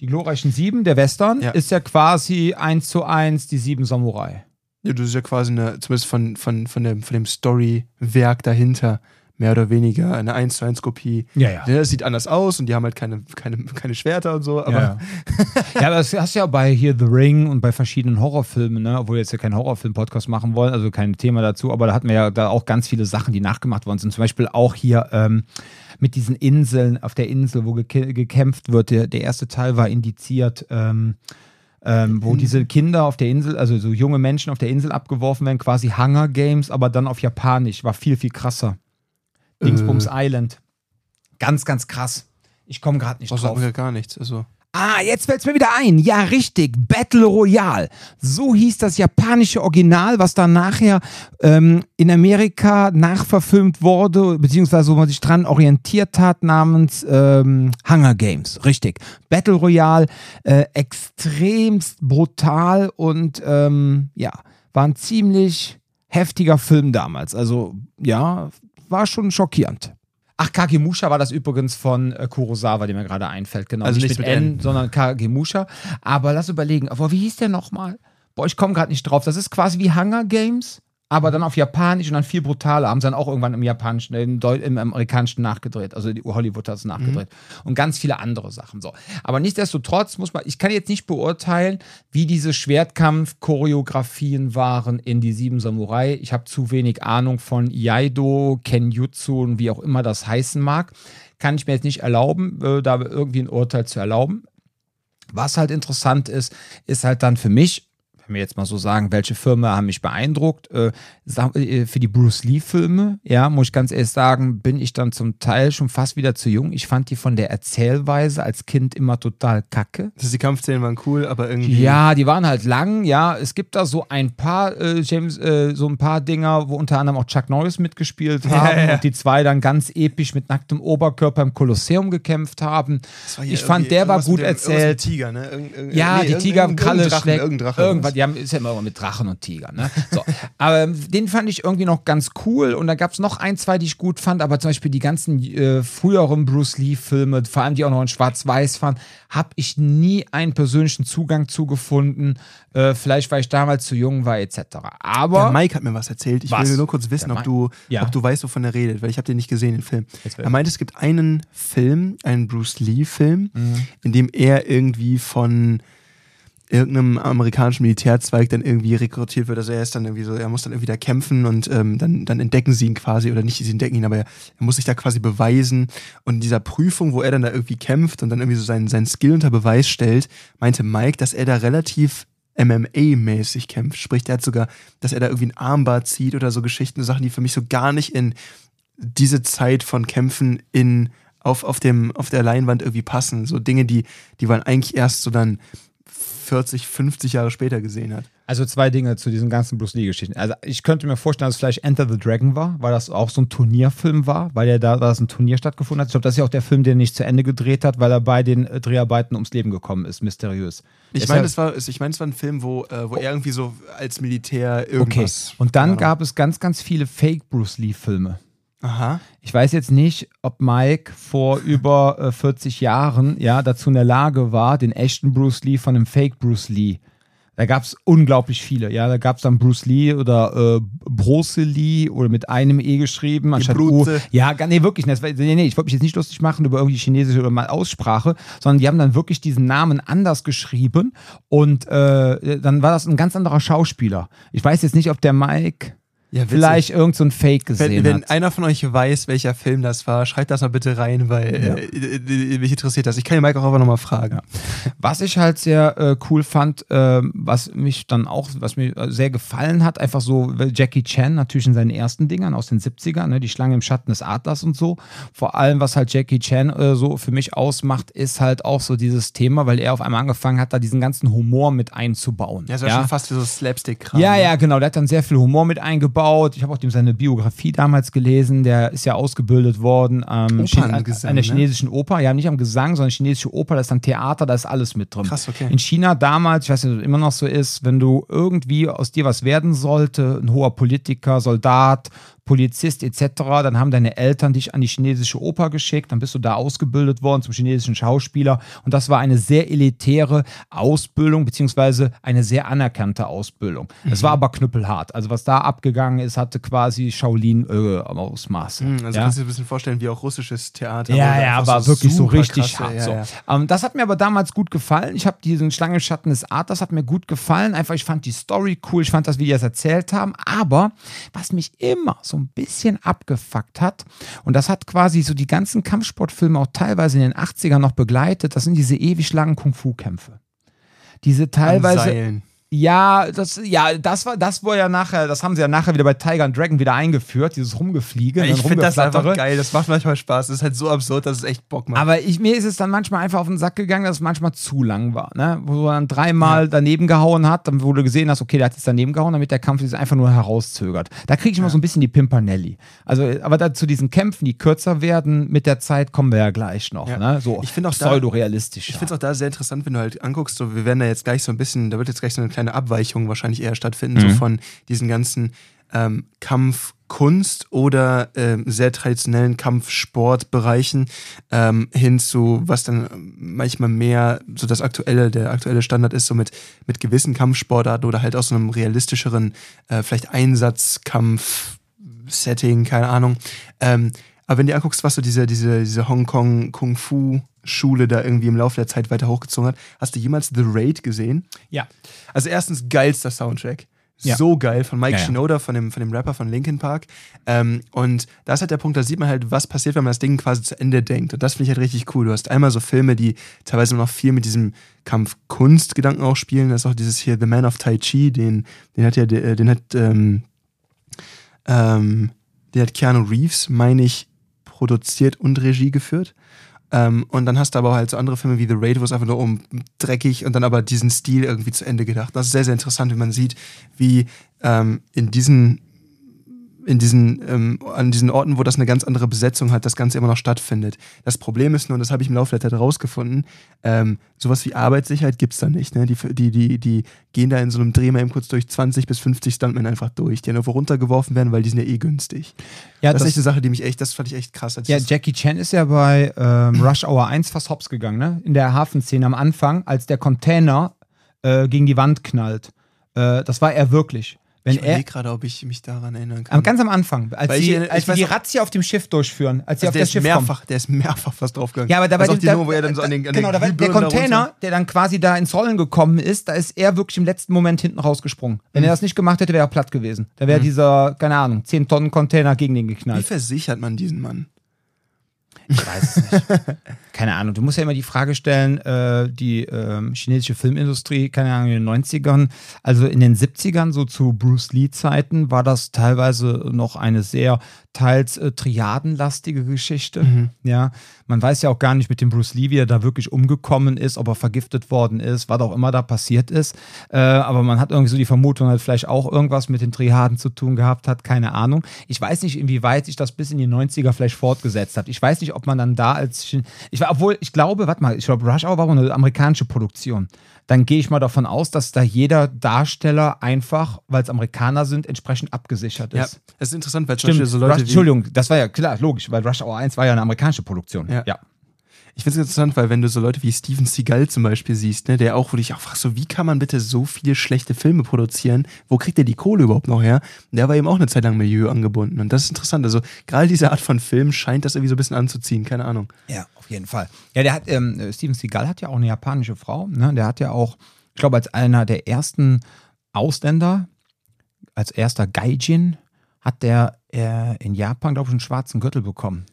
Die glorreichen Sieben, der Western, ja. ist ja quasi eins zu eins die sieben Samurai. Ja, das ist ja quasi eine, zumindest von, von, von dem, von dem Story-Werk dahinter, mehr oder weniger eine 1 zu 1 Kopie. Ja, ja. Das sieht anders aus und die haben halt keine, keine, keine Schwerter und so. Aber ja, ja. [LAUGHS] ja, aber das hast du ja bei hier The Ring und bei verschiedenen Horrorfilmen, ne? obwohl wir jetzt ja keinen Horrorfilm-Podcast machen wollen, also kein Thema dazu, aber da hatten wir ja da auch ganz viele Sachen, die nachgemacht worden sind. Zum Beispiel auch hier ähm, mit diesen Inseln, auf der Insel, wo ge gekämpft wird. Der, der erste Teil war indiziert. Ähm, ähm, wo diese Kinder auf der Insel, also so junge Menschen auf der Insel abgeworfen werden, quasi Hunger Games, aber dann auf Japanisch, war viel, viel krasser. Dingsbums äh. Island. Ganz, ganz krass. Ich komme gerade nicht Was drauf. mir gar nichts. Also. Ah, jetzt fällt es mir wieder ein. Ja, richtig. Battle Royale. So hieß das japanische Original, was dann nachher ähm, in Amerika nachverfilmt wurde, beziehungsweise wo man sich dran orientiert hat, namens ähm, Hunger Games. Richtig. Battle Royale, äh, extremst brutal und ähm, ja, war ein ziemlich heftiger Film damals. Also ja, war schon schockierend. Ach, Kagemusha war das übrigens von äh, Kurosawa, der mir gerade einfällt. Genau, also nicht, mit N, N, sondern Kagemusha. Aber lass überlegen, aber wie hieß der nochmal? Boah, ich komme gerade nicht drauf. Das ist quasi wie Hunger Games, aber dann auf Japanisch und dann viel brutaler. Haben sie dann auch irgendwann im Japanischen, im, Deu im Amerikanischen nachgedreht. Also die Hollywood hat es nachgedreht. Mhm. Und ganz viele andere Sachen. So. Aber nichtsdestotrotz muss man, ich kann jetzt nicht beurteilen, wie diese Schwertkampf-Choreografien waren in die Sieben Samurai. Ich habe zu wenig Ahnung von Iaido, Kenjutsu und wie auch immer das heißen mag. Kann ich mir jetzt nicht erlauben, äh, da irgendwie ein Urteil zu erlauben. Was halt interessant ist, ist halt dann für mich, wenn wir jetzt mal so sagen, welche Filme haben mich beeindruckt. Äh, äh, für die Bruce Lee-Filme, ja, muss ich ganz ehrlich sagen, bin ich dann zum Teil schon fast wieder zu jung. Ich fand die von der Erzählweise als Kind immer total kacke. Das die Kampfszenen waren cool, aber irgendwie. Ja, die waren halt lang, ja. Es gibt da so ein paar, äh, James, äh, so ein paar Dinger, wo unter anderem auch Chuck Norris mitgespielt haben ja, ja. und die zwei dann ganz episch mit nacktem Oberkörper im Kolosseum gekämpft haben. Ich fand, der war gut dem, erzählt. Tiger, ne? Irgend, irgend, ja, nee, die Tigerkralle schlägt. Irgendein Drache. Irgendwas, die haben, ist ja immer mit Drachen und Tigern, ne? So. [LAUGHS] aber ähm, den fand ich irgendwie noch ganz cool und da gab es noch ein, zwei, die ich gut fand, aber zum Beispiel die ganzen äh, früheren Bruce Lee-Filme, vor allem die auch noch in Schwarz-Weiß waren, habe ich nie einen persönlichen Zugang zugefunden. Äh, vielleicht, weil ich damals zu jung war, etc. Aber. Der Mike hat mir was erzählt. Ich was? will nur kurz wissen, ob du, ja. ob du weißt, wovon er redet, weil ich habe den nicht gesehen, den Film. Er meint, es gibt einen Film, einen Bruce Lee-Film, mhm. in dem er irgendwie von irgendeinem amerikanischen Militärzweig dann irgendwie rekrutiert wird. Also er ist dann irgendwie so, er muss dann irgendwie da kämpfen und ähm, dann, dann entdecken sie ihn quasi, oder nicht, sie entdecken ihn, aber er, er, muss sich da quasi beweisen. Und in dieser Prüfung, wo er dann da irgendwie kämpft und dann irgendwie so seinen, seinen Skill unter Beweis stellt, meinte Mike, dass er da relativ MMA-mäßig kämpft. Sprich, der hat sogar, dass er da irgendwie ein Armbar zieht oder so Geschichten, Sachen, die für mich so gar nicht in diese Zeit von Kämpfen in, auf, auf, dem, auf der Leinwand irgendwie passen. So Dinge, die, die man eigentlich erst so dann 40, 50 Jahre später gesehen hat. Also zwei Dinge zu diesen ganzen Bruce Lee-Geschichten. Also ich könnte mir vorstellen, dass es vielleicht Enter the Dragon war, weil das auch so ein Turnierfilm war, weil er da, da das ein Turnier stattgefunden hat. Ich glaube, das ist ja auch der Film, der nicht zu Ende gedreht hat, weil er bei den äh, Dreharbeiten ums Leben gekommen ist, mysteriös. Ich meine, es war, ich mein, es war ein Film, wo, äh, wo er irgendwie so als Militär irgendwas. Okay. Und dann gab es ganz, ganz viele Fake Bruce Lee-Filme. Aha. Ich weiß jetzt nicht, ob Mike vor [LAUGHS] über äh, 40 Jahren ja dazu in der Lage war, den echten Bruce Lee von dem Fake Bruce Lee. Da gab es unglaublich viele. Ja, da gab es dann Bruce Lee oder äh, Bruce Lee oder mit einem E geschrieben. Anstatt U. Ja, gar, nee, wirklich. Das, nee, nee, ich wollte mich jetzt nicht lustig machen über irgendwie chinesische oder mal Aussprache, sondern die haben dann wirklich diesen Namen anders geschrieben und äh, dann war das ein ganz anderer Schauspieler. Ich weiß jetzt nicht, ob der Mike ja, vielleicht irgend so ein Fake gesehen wenn, wenn hat. einer von euch weiß, welcher Film das war, schreibt das mal bitte rein, weil ja. äh, mich interessiert das. Ich kann den Mike auch einfach nochmal fragen. Ja. Was ich halt sehr äh, cool fand, äh, was mich dann auch, was mir sehr gefallen hat, einfach so Jackie Chan natürlich in seinen ersten Dingern aus den 70ern, ne, die Schlange im Schatten des Adlers und so. Vor allem, was halt Jackie Chan äh, so für mich ausmacht, ist halt auch so dieses Thema, weil er auf einmal angefangen hat, da diesen ganzen Humor mit einzubauen. Ja, das war ja? schon fast wie so Slapstick-Kram. Ja, ne? ja, genau. Der hat dann sehr viel Humor mit eingebaut aufgebaut. Ich habe auch dem seine Biografie damals gelesen. Der ist ja ausgebildet worden ähm, an, an der ne? chinesischen Oper. Ja, nicht am Gesang, sondern chinesische Oper. Das ist dann Theater, da ist alles mit drin. Krass, okay. In China damals, ich weiß nicht, ob es immer noch so ist, wenn du irgendwie aus dir was werden sollte, ein hoher Politiker, Soldat, Polizist etc., dann haben deine Eltern dich an die chinesische Oper geschickt, dann bist du da ausgebildet worden zum chinesischen Schauspieler und das war eine sehr elitäre Ausbildung, beziehungsweise eine sehr anerkannte Ausbildung. Es mhm. war aber knüppelhart. Also was da abgegangen ist, hatte quasi Shaolin-Ausmaße. Äh, mhm, also ja? kannst du dir ein bisschen vorstellen, wie auch russisches Theater. Ja, ja, aber so wirklich so richtig krasse, hart. Ja, so. Ja. Ähm, das hat mir aber damals gut gefallen. Ich habe diesen Schlangenschatten des Art, das hat mir gut gefallen. Einfach, ich fand die Story cool, ich fand das, wie die das erzählt haben. Aber was mich immer so so ein bisschen abgefuckt hat. Und das hat quasi so die ganzen Kampfsportfilme auch teilweise in den 80ern noch begleitet. Das sind diese ewig langen Kung-Fu-Kämpfe. Diese teilweise. Ja, das, ja, das war, das war ja nachher, das haben sie ja nachher wieder bei Tiger and Dragon wieder eingeführt, dieses Rumgefliege. Ja, ich finde das einfach geil, das macht manchmal Spaß, das ist halt so absurd, dass es echt Bock macht. Aber ich, mir ist es dann manchmal einfach auf den Sack gegangen, dass es manchmal zu lang war, ne? Wo man dann dreimal ja. daneben gehauen hat, dann du gesehen hast, okay, der hat jetzt daneben gehauen, damit der Kampf sich einfach nur herauszögert. Da kriege ich immer ja. so ein bisschen die Pimpanelli. Also, aber da, zu diesen Kämpfen, die kürzer werden, mit der Zeit kommen wir ja gleich noch, ne? So ich auch pseudo-realistisch. Ich finde es auch da sehr interessant, wenn du halt anguckst, so, wir werden da jetzt gleich so ein bisschen, da wird jetzt gleich so eine kleine Abweichung wahrscheinlich eher stattfinden, mhm. so von diesen ganzen ähm, Kampfkunst oder ähm, sehr traditionellen Kampfsportbereichen ähm, hin zu, was dann manchmal mehr so das aktuelle, der aktuelle Standard ist, so mit, mit gewissen Kampfsportarten oder halt aus so einem realistischeren, äh, vielleicht Einsatzkampf-Setting, keine Ahnung. Ähm, aber wenn du anguckst, was so diese, diese, diese Hongkong Kung Fu Schule da irgendwie im Laufe der Zeit weiter hochgezogen hat. Hast du jemals The Raid gesehen? Ja. Also erstens geilster Soundtrack. Ja. So geil von Mike ja, ja. Shinoda, von dem, von dem Rapper von Linkin Park. Ähm, und da ist halt der Punkt, da sieht man halt, was passiert, wenn man das Ding quasi zu Ende denkt. Und das finde ich halt richtig cool. Du hast einmal so Filme, die teilweise noch viel mit diesem Kampfkunst-Gedanken auch spielen. Das ist auch dieses hier The Man of Tai Chi, den, den hat ja, den hat, ähm, ähm, den hat Keanu Reeves, meine ich, produziert und Regie geführt. Ähm, und dann hast du aber halt so andere Filme wie The Raid, wo es einfach nur um dreckig und dann aber diesen Stil irgendwie zu Ende gedacht. Das ist sehr, sehr interessant, wie man sieht, wie ähm, in diesen in diesen, ähm, an diesen Orten, wo das eine ganz andere Besetzung hat, das Ganze immer noch stattfindet. Das Problem ist nur, und das habe ich im Laufe der Zeit herausgefunden, ähm, sowas wie Arbeitssicherheit gibt es da nicht. Ne? Die, die, die, die gehen da in so einem Dreh mal eben kurz durch 20 bis 50 Stuntmen einfach durch, die dann irgendwo runtergeworfen werden, weil die sind ja eh günstig. Ja, das, das, ist echt eine Sache, die mich echt, das fand ich echt krass. Ja, Jackie Chan ist ja bei ähm, Rush Hour 1 fast hops gegangen, ne? In der Hafenszene am Anfang, als der Container äh, gegen die Wand knallt. Äh, das war er wirklich. Wenn ich überlege gerade, ob ich mich daran erinnern kann. Ganz am Anfang, als Weil sie, ich, als sie die Razzia auf dem Schiff durchführen, als sie also auf das Schiff mehrfach, kommen. Der ist mehrfach fast draufgegangen. Ja, aber dabei also da, dann so genau, der, der Container, der dann quasi da ins Rollen gekommen ist, da ist er wirklich im letzten Moment hinten rausgesprungen. Wenn mhm. er das nicht gemacht hätte, wäre er platt gewesen. Da wäre mhm. dieser, keine Ahnung, 10 Tonnen Container gegen den geknallt. Wie versichert man diesen Mann? Ich weiß es nicht. [LAUGHS] keine Ahnung. Du musst ja immer die Frage stellen, äh, die äh, chinesische Filmindustrie, keine Ahnung, in den 90ern, also in den 70ern, so zu Bruce Lee-Zeiten, war das teilweise noch eine sehr teils äh, triadenlastige Geschichte. Mhm. Ja, man weiß ja auch gar nicht mit dem Bruce Lee, wie er da wirklich umgekommen ist, ob er vergiftet worden ist, was auch immer da passiert ist. Äh, aber man hat irgendwie so die Vermutung, dass vielleicht auch irgendwas mit den Triaden zu tun gehabt hat, keine Ahnung. Ich weiß nicht, inwieweit sich das bis in die 90er vielleicht fortgesetzt hat. Ich weiß nicht, ob man dann da als, ich obwohl ich glaube, warte mal, ich glaube, Rush Hour war eine amerikanische Produktion. Dann gehe ich mal davon aus, dass da jeder Darsteller einfach, weil es Amerikaner sind, entsprechend abgesichert ist. Ja, das ist interessant, weil Stimmt, so Leute. Rush, Entschuldigung, das war ja klar, logisch, weil Rush Hour 1 war ja eine amerikanische Produktion. ja. ja. Ich finde es interessant, weil wenn du so Leute wie Steven Seagal zum Beispiel siehst, ne, der auch, wo dich auch fragst, so wie kann man bitte so viele schlechte Filme produzieren? Wo kriegt der die Kohle überhaupt noch her? Der war eben auch eine Zeit lang Milieu angebunden. Und das ist interessant. Also gerade diese Art von Film scheint das irgendwie so ein bisschen anzuziehen, keine Ahnung. Ja, auf jeden Fall. Ja, der hat, ähm, Steven Seagal hat ja auch eine japanische Frau, ne? Der hat ja auch, ich glaube, als einer der ersten Ausländer, als erster Gaijin, hat der äh, in Japan, glaube ich, einen schwarzen Gürtel bekommen.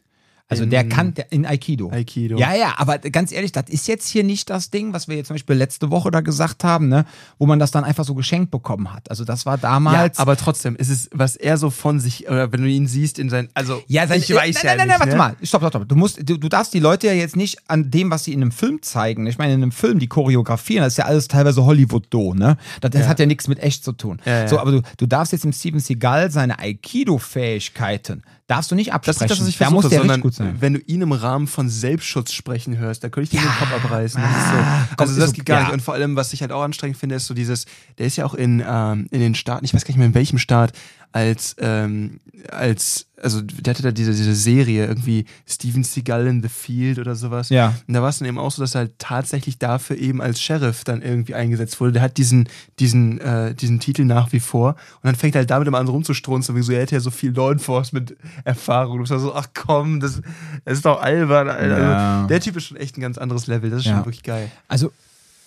Also in, der kann der, in Aikido. Aikido. Ja, ja, aber ganz ehrlich, das ist jetzt hier nicht das Ding, was wir jetzt zum Beispiel letzte Woche da gesagt haben, ne, wo man das dann einfach so geschenkt bekommen hat. Also das war damals. Ja, aber trotzdem, ist es, was er so von sich, oder wenn du ihn siehst in sein, also ja, sein, ich weiß nein, ja nein, nein, nein, warte ne? mal, stopp, stopp, stopp. Du musst, du, du darfst die Leute ja jetzt nicht an dem, was sie in einem Film zeigen. Ich meine, in einem Film die choreografieren, das ist ja alles teilweise Hollywood-Do, ne? Das, das ja. hat ja nichts mit echt zu tun. Ja, so, aber du, du darfst jetzt im Steven Seagal seine Aikido-Fähigkeiten darfst du nicht absprechen. Das ist das, was ich versuche, da muss der sondern gut sein. wenn du ihn im Rahmen von Selbstschutz sprechen hörst, da könnte ich dir ja. den Kopf abreißen. Das ah, so, also das geht gar ja. nicht. Und vor allem, was ich halt auch anstrengend finde, ist so dieses, der ist ja auch in, ähm, in den Staaten, ich weiß gar nicht mehr in welchem Staat, als, ähm, als, also der hatte da diese, diese Serie, irgendwie Steven Seagal in the Field oder sowas. Ja. Und da war es dann eben auch so, dass er halt tatsächlich dafür eben als Sheriff dann irgendwie eingesetzt wurde. Der hat diesen, diesen, äh, diesen Titel nach wie vor. Und dann fängt er halt damit immer an rumzustrunzen, wie so, er hätte ja so viel Law Enforcement Erfahrung. Du so, ach komm, das, das ist doch albern. Alter. Ja. Also, der Typ ist schon echt ein ganz anderes Level. Das ist ja. schon wirklich geil. Also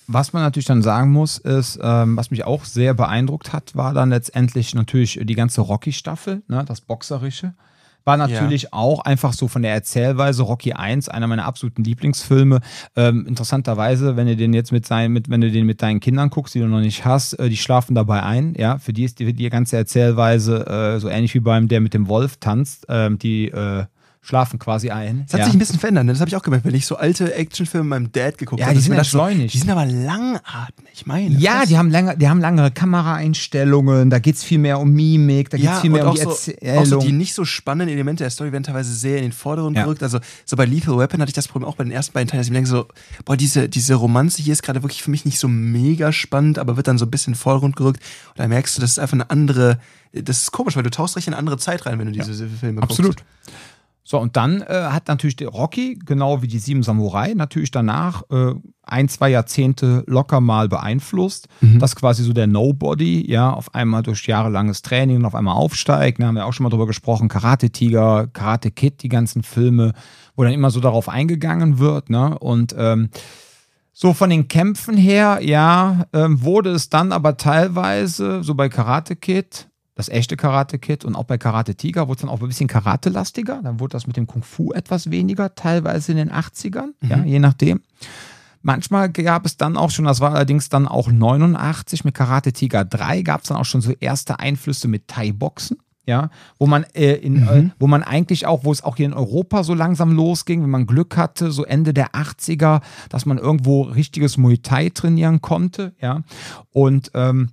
was man natürlich dann sagen muss, ist, ähm, was mich auch sehr beeindruckt hat, war dann letztendlich natürlich die ganze Rocky-Staffel, ne, das Boxerische. War natürlich ja. auch einfach so von der Erzählweise Rocky 1, einer meiner absoluten Lieblingsfilme. Ähm, interessanterweise, wenn du den jetzt mit seinen, mit, wenn du den mit deinen Kindern guckst, die du noch nicht hast, äh, die schlafen dabei ein. Ja, für die ist die, die ganze Erzählweise äh, so ähnlich wie beim der mit dem Wolf tanzt. Ähm, die äh, schlafen quasi ein. Das hat ja. sich ein bisschen verändert, ne? das habe ich auch gemerkt, wenn ich so alte Actionfilme mit meinem Dad geguckt habe. Ja, die sind entschleunigt. die sind aber langatmig, meine. Ja, die haben, lange, die haben lange Kameraeinstellungen, da geht es viel mehr um Mimik, da geht es ja, viel mehr um die so, Erzählung. Auch so die nicht so spannenden Elemente der Story werden teilweise sehr in den Vordergrund ja. gerückt. Also so bei Lethal Weapon hatte ich das Problem auch bei den ersten beiden Teilen, dass ich mir denke so, boah, diese, diese Romanze hier ist gerade wirklich für mich nicht so mega spannend, aber wird dann so ein bisschen in den Vordergrund gerückt. Und da merkst du, das ist einfach eine andere, das ist komisch, weil du tauchst recht in eine andere Zeit rein, wenn du diese. Filme guckst. Absolut. So, und dann äh, hat natürlich der Rocky, genau wie die Sieben Samurai, natürlich danach äh, ein, zwei Jahrzehnte locker mal beeinflusst, mhm. dass quasi so der Nobody, ja, auf einmal durch jahrelanges Training und auf einmal aufsteigt. Da haben wir auch schon mal drüber gesprochen, Karate Tiger, Karate Kid, die ganzen Filme, wo dann immer so darauf eingegangen wird, ne? Und ähm, so von den Kämpfen her, ja, ähm, wurde es dann aber teilweise, so bei Karate Kid, das echte Karate Kid und auch bei Karate Tiger wurde es dann auch ein bisschen Karate-lastiger. Dann wurde das mit dem Kung Fu etwas weniger, teilweise in den 80ern, mhm. ja, je nachdem. Manchmal gab es dann auch schon, das war allerdings dann auch 89 mit Karate Tiger 3, gab es dann auch schon so erste Einflüsse mit Thai-Boxen. Ja, wo man äh, in, mhm. äh, wo man eigentlich auch, wo es auch hier in Europa so langsam losging, wenn man Glück hatte, so Ende der 80er, dass man irgendwo richtiges Muay Thai trainieren konnte, ja. Und ähm,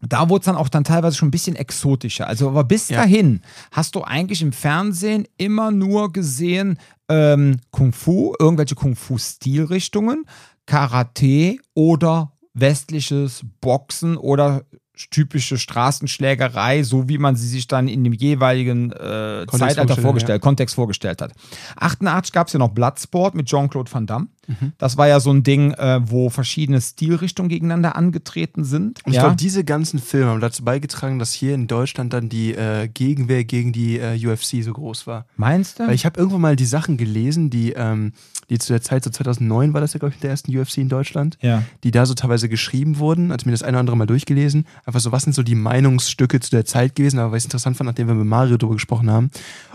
da wurde es dann auch dann teilweise schon ein bisschen exotischer. Also, aber bis ja. dahin hast du eigentlich im Fernsehen immer nur gesehen ähm, Kung Fu, irgendwelche Kung Fu-Stilrichtungen, Karate oder westliches Boxen oder typische Straßenschlägerei, so wie man sie sich dann in dem jeweiligen äh, Zeitalter vorgestellt, ja. Kontext vorgestellt hat. 88 gab es ja noch Bloodsport mit Jean-Claude Van Damme. Mhm. Das war ja so ein Ding, äh, wo verschiedene Stilrichtungen gegeneinander angetreten sind. Und ich ja? glaube, diese ganzen Filme haben dazu beigetragen, dass hier in Deutschland dann die äh, Gegenwehr gegen die äh, UFC so groß war. Meinst du? Weil ich habe irgendwann mal die Sachen gelesen, die, ähm, die zu der Zeit, so 2009 war das ja, glaube ich, der ersten UFC in Deutschland, ja. die da so teilweise geschrieben wurden, also mir das eine oder andere mal durchgelesen. Einfach so, was sind so die Meinungsstücke zu der Zeit gewesen, aber was ich interessant fand, nachdem wir mit Mario darüber gesprochen haben.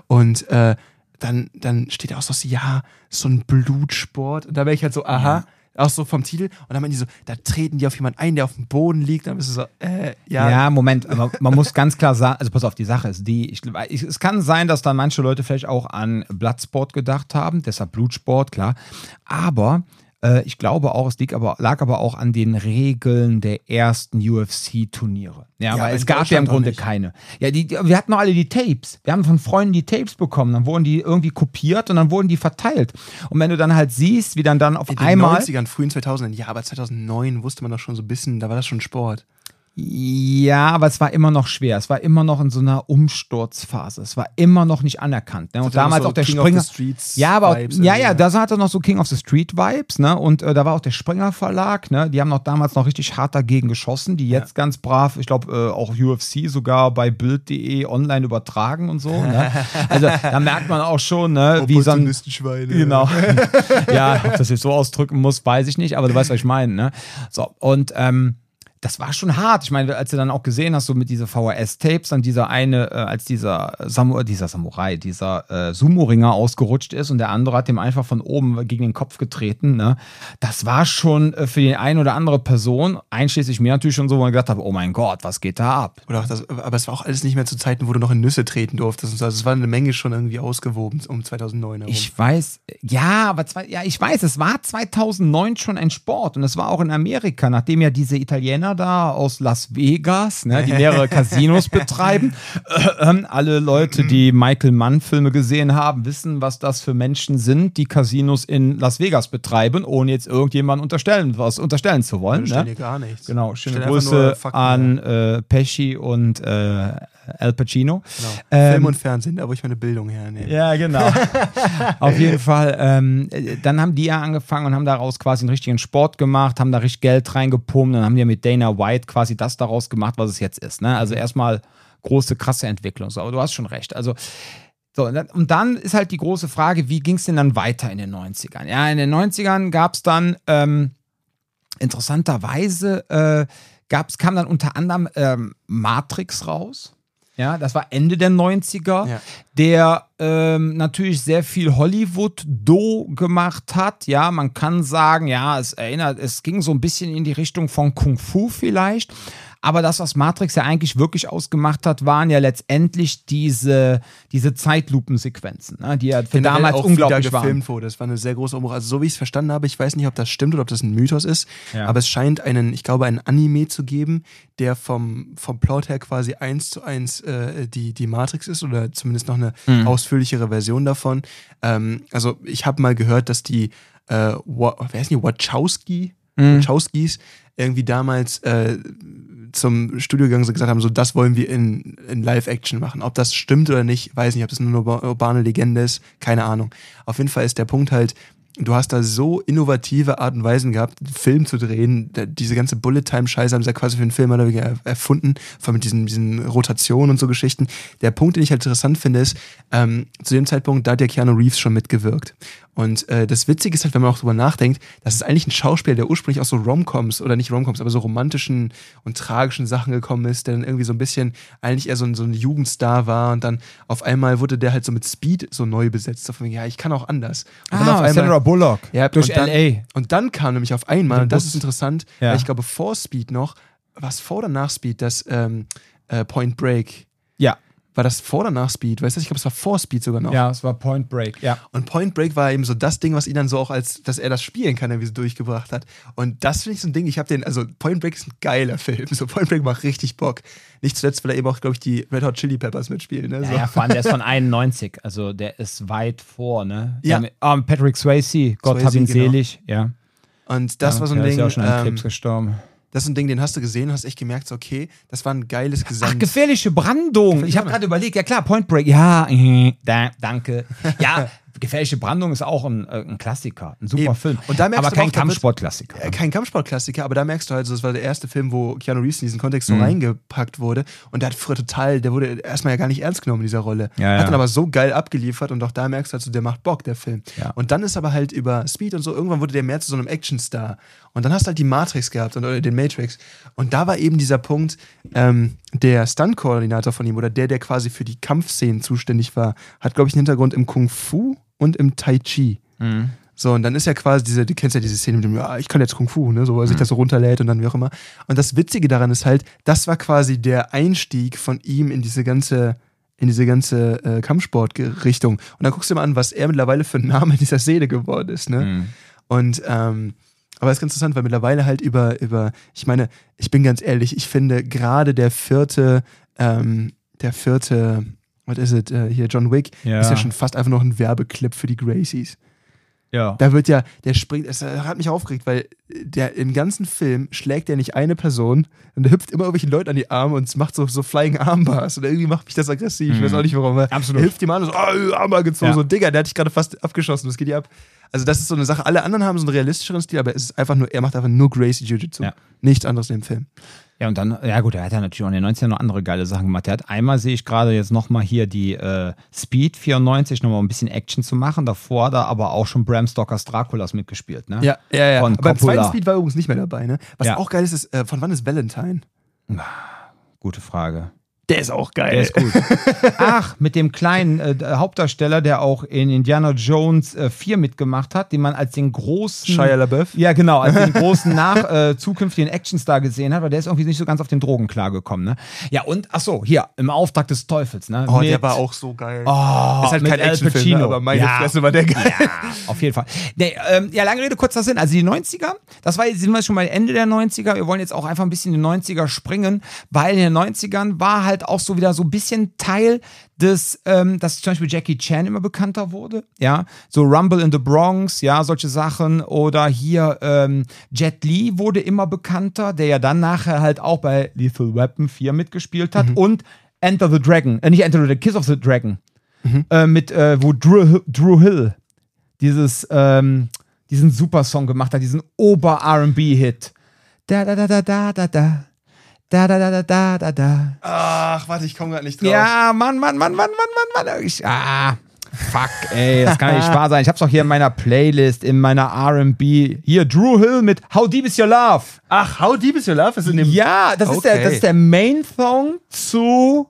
Und äh, dann, dann steht auch so, ja, so ein Blutsport. Und da wäre ich halt so, aha. Auch so vom Titel. Und dann meinen die so, da treten die auf jemanden ein, der auf dem Boden liegt. Dann bist du so, äh, ja. Ja, Moment, aber man muss ganz klar sagen, also pass auf, die Sache ist die, ich, ich, es kann sein, dass dann manche Leute vielleicht auch an Bloodsport gedacht haben, deshalb Blutsport, klar. Aber ich glaube auch, es liegt aber, lag aber auch an den Regeln der ersten UFC-Turniere. Ja, Ja, weil in es gab ja im Grunde keine. Ja, die, die, wir hatten noch alle die Tapes. Wir haben von Freunden die Tapes bekommen. Dann wurden die irgendwie kopiert und dann wurden die verteilt. Und wenn du dann halt siehst, wie dann dann auf In den einmal. 90ern, frühen 2000ern, ja, aber 2009 wusste man doch schon so ein bisschen, da war das schon Sport. Ja, aber es war immer noch schwer. Es war immer noch in so einer Umsturzphase. Es war immer noch nicht anerkannt. Ne? Und damals so auch der King of Springer. the Streets ja, aber auch, Vibes ja, ja, ja. da hatte noch so King of the Street Vibes, ne? Und äh, da war auch der Springer Verlag, ne? Die haben noch damals noch richtig hart dagegen geschossen, die jetzt ganz brav, ich glaube, äh, auch UFC sogar bei Bild.de online übertragen und so. Ne? [LAUGHS] Also da merkt man auch schon, ne, wie so ein. Genau. [LAUGHS] ja, ob das jetzt so ausdrücken muss, weiß ich nicht, aber du weißt, was ich meine. Ne? So, und ähm, das war schon hart. Ich meine, als du dann auch gesehen hast, so mit diese VHS-Tapes, dann dieser eine, äh, als dieser, Samu dieser Samurai, dieser äh, Sumo-Ringer ausgerutscht ist und der andere hat dem einfach von oben gegen den Kopf getreten. Ne? Das war schon äh, für die eine oder andere Person, einschließlich mir natürlich schon so, wo man gedacht habe, oh mein Gott, was geht da ab? Oder das, aber es war auch alles nicht mehr zu Zeiten, wo du noch in Nüsse treten durftest. und so. Also es war eine Menge schon irgendwie ausgewoben um 2009 herum. Ich weiß, ja, aber zwei, ja, ich weiß, es war 2009 schon ein Sport und es war auch in Amerika, nachdem ja diese Italiener da aus Las Vegas, ne, die mehrere Casinos [LAUGHS] betreiben, äh, äh, alle Leute, die Michael Mann Filme gesehen haben, wissen, was das für Menschen sind, die Casinos in Las Vegas betreiben, ohne jetzt irgendjemanden unterstellen, was unterstellen zu wollen. Ne? gar nichts. Genau, schöne Grüße Fakten an äh, Pesci und äh, Al Pacino. Genau. Ähm, Film und Fernsehen, da wo ich meine Bildung hernehme. ja, genau. [LAUGHS] Auf jeden Fall. Ähm, äh, dann haben die ja angefangen und haben daraus quasi einen richtigen Sport gemacht, haben da richtig Geld reingepumpt und dann haben die mit Dana White quasi das daraus gemacht, was es jetzt ist. Ne? Also erstmal große, krasse Entwicklung. So, aber du hast schon recht. Also so, und dann- und dann ist halt die große Frage, wie ging es denn dann weiter in den 90ern? Ja, in den 90ern gab es dann ähm, interessanterweise, äh, gab's, kam dann unter anderem ähm, Matrix raus. Ja, das war Ende der 90er, Ja. der ähm, natürlich sehr viel Hollywood-Do gemacht hat. Ja, man kann sagen, ja, es erinnert, es ging so ein bisschen in die Richtung von Kung Fu vielleicht. Aber das, was Matrix ja eigentlich wirklich ausgemacht hat, waren ja letztendlich diese, diese Zeitlupensequenzen, ne, die ja für Generell damals auch unglaublich waren. gefilmt wurde. Das war eine sehr große Umbruch. Also so wie ich es verstanden habe, ich weiß nicht, ob das stimmt oder ob das ein Mythos ist, Ja. aber es scheint einen, ich glaube, einen Anime zu geben, der vom, vom Plot her quasi eins zu eins äh, die, die Matrix ist oder zumindest noch eine Mhm. ausführlichere Version davon. Ähm, also ich habe mal gehört, dass die äh, wer ist die, Wachowski, Mhm. Wachowskis irgendwie damals äh, zum Studio gegangen und gesagt haben, so das wollen wir in, in Live-Action machen. Ob das stimmt oder nicht, weiß nicht, ob das nur eine urba- urbane Legende ist, keine Ahnung. Auf jeden Fall ist der Punkt halt, du hast da so innovative Art und Weisen gehabt, einen Film zu drehen. Diese ganze Bullet-Time-Scheiße haben sie ja quasi für einen Film er- erfunden, vor allem mit diesen, diesen Rotationen und so Geschichten. Der Punkt, den ich halt interessant finde, ist, ähm, zu dem Zeitpunkt, da hat ja Keanu Reeves schon mitgewirkt. Und äh, das Witzige ist halt, wenn man auch drüber nachdenkt, das ist eigentlich ein Schauspieler, der ursprünglich aus so Romcoms oder nicht Romcoms, aber so romantischen und tragischen Sachen gekommen ist, der dann irgendwie so ein bisschen eigentlich eher so ein, so ein Jugendstar war und dann auf einmal wurde der halt so mit Speed so neu besetzt. So von, wegen, ja, ich kann auch anders. Und dann Ah, Sandra Bullock ja, durch und dann, L.A. Und dann kam nämlich auf einmal, und das ist interessant, Ja. weil ich glaube, vor Speed noch, was vor oder nach Speed, das ähm, äh, Point Break, Ja, war das vor oder nach Speed? Weißt du, ich glaube, es war vor Speed sogar noch. ja, es war Point Break. Ja. Und Point Break war eben so das Ding, was ihn dann so auch als, dass er das spielen kann, irgendwie so durchgebracht hat. Und das finde ich so ein Ding, ich habe den, also Point Break ist ein geiler [LAUGHS] Film. So Point Break macht richtig Bock. Nicht zuletzt, weil er eben auch, glaube ich, die Red Hot Chili Peppers mitspielen. Ne? Ja, So. ja, vor allem der ist von [LAUGHS] 91, also der ist weit vor, ne? Ja. mit- ah, Patrick Swayze, Gott Swayze, hab ihn genau. selig, ja. Und das ja, war so ein der Ding, ist ja auch schon an ähm, Krebs gestorben. Das ist ein Ding, den hast du gesehen, hast echt gemerkt, so, okay, das war ein geiles Gesamt. Ach, gefährliche Brandung. Ich habe gerade überlegt, ja klar, Point Break, ja, äh, [LAUGHS] da, danke. Ja, Gefährliche Brandung ist auch ein, äh, ein Klassiker, ein super Eben. Film. Und da merkst aber du kein Kampfsportklassiker. Äh, kein Kampfsportklassiker, aber da merkst du halt, so, das war der erste Film, wo Keanu Reeves in diesen Kontext Mhm. so reingepackt wurde. Und der hat früher total, der wurde erstmal ja gar nicht ernst genommen in dieser Rolle. Ja, ja. Hat dann aber so geil abgeliefert und auch da merkst du halt so, der macht Bock, der Film. Ja. Und dann ist aber halt über Speed und so, irgendwann wurde der mehr zu so einem Actionstar. Und dann hast du halt die Matrix gehabt und, oder den Matrix. Und da war eben dieser Punkt, ähm, der Stunt-Koordinator von ihm oder der, der quasi für die Kampfszenen zuständig war, hat, glaube ich, einen Hintergrund im Kung Fu und im Tai Chi. Mhm. So, und dann ist ja quasi diese, du kennst ja diese Szene mit dem, ja, ich kann jetzt Kung Fu, ne, so, er sich das so runterlädt und dann wie auch immer. Und das Witzige daran ist halt, das war quasi der Einstieg von ihm in diese ganze, in diese ganze äh, Kampfsportrichtung. Und dann guckst du dir mal an, was er mittlerweile für ein Name in dieser Szene geworden ist, ne? Mhm. Und, ähm, aber es ist ganz interessant, weil mittlerweile halt über, über, ich meine, ich bin ganz ehrlich, ich finde gerade der vierte, ähm, der vierte, was ist es, äh, hier John Wick, Ja. ist ja schon fast einfach noch ein Werbeclip für die Gracies. Ja. Da wird ja, der springt, es hat mich aufgeregt, weil der im ganzen Film schlägt er nicht eine Person und der hüpft immer irgendwelchen Leuten an die Arme und macht so, so Flying Armbars. Und irgendwie macht mich das aggressiv. Ich weiß auch nicht warum. Mhm. Absolut. Er hilft ihm an und so, oh, Armbar gezogen. Ja. So, Digga, der hat dich gerade fast abgeschossen. Was geht hier ab? Also, das ist so eine Sache. Alle anderen haben so einen realistischeren Stil, aber es ist einfach nur, er macht einfach nur Gracie Jiu-Jitsu. Ja. Nichts anderes in dem Film. Ja, und dann, ja gut, er hat ja natürlich auch in den 90ern noch andere geile Sachen gemacht. Er hat einmal, sehe ich gerade jetzt nochmal hier die äh, Speed 94, nochmal ein bisschen Action zu machen. Davor da aber auch schon Bram Stokers Draculas mitgespielt, ne? Ja, ja, ja. Von Aber beim zweiten Speed war übrigens nicht mehr dabei, ne? Was Ja. auch geil ist, ist, äh, von wann ist Valentine? Gute Frage. Der ist auch geil. Der ist gut. Ach, mit dem kleinen äh, Hauptdarsteller, der auch in Indiana Jones äh, 4 mitgemacht hat, den man als den großen. Shia LaBeouf. Ja, genau, als den großen nach äh, zukünftigen Actionstar gesehen hat, weil der ist irgendwie nicht so ganz auf den Drogen klargekommen, ne? Ja, und, ach so, hier, im Auftrag des Teufels, ne? Oh, Mit- der war auch so geil. Oh, ist halt mit kein Al Actionfilm, Pacino. ne? aber meine Ja. Fresse war der geil. Ja, auf jeden Fall. Nee, ähm, ja, lange Rede, kurzer Sinn. Also die 90er, das war jetzt, sind wir schon mal Ende der 90er. Wir wollen jetzt auch einfach ein bisschen in die 90er springen, weil in den 90ern war halt auch so wieder so ein bisschen Teil des, ähm, dass zum Beispiel Jackie Chan immer bekannter wurde. Ja, so Rumble in the Bronx, ja, solche Sachen. Oder hier ähm, Jet Li wurde immer bekannter, der ja dann nachher halt auch bei Lethal Weapon 4 mitgespielt hat. Und Enter the Dragon, äh, nicht Enter the Kiss of the Dragon. Äh, mit, äh, wo Drew, Drew Hill dieses, ähm, diesen Super-Song gemacht hat, diesen Ober-RB-Hit. Da da da da da da da. Da da da da da da da. Ach, warte, ich komme gerade nicht drauf. Ja, Mann, Mann, Mann, Mann, Mann, Mann, Mann. Ich, ah, fuck, ey, das kann nicht wahr sein. Ich hab's doch hier in meiner Playlist, in meiner RB. Hier, Drew Hill mit How Deep Is Your Love. Ach, How Deep Is Your Love ist in dem. Ja, das, ist der, Okay. das ist der Main-Song zu,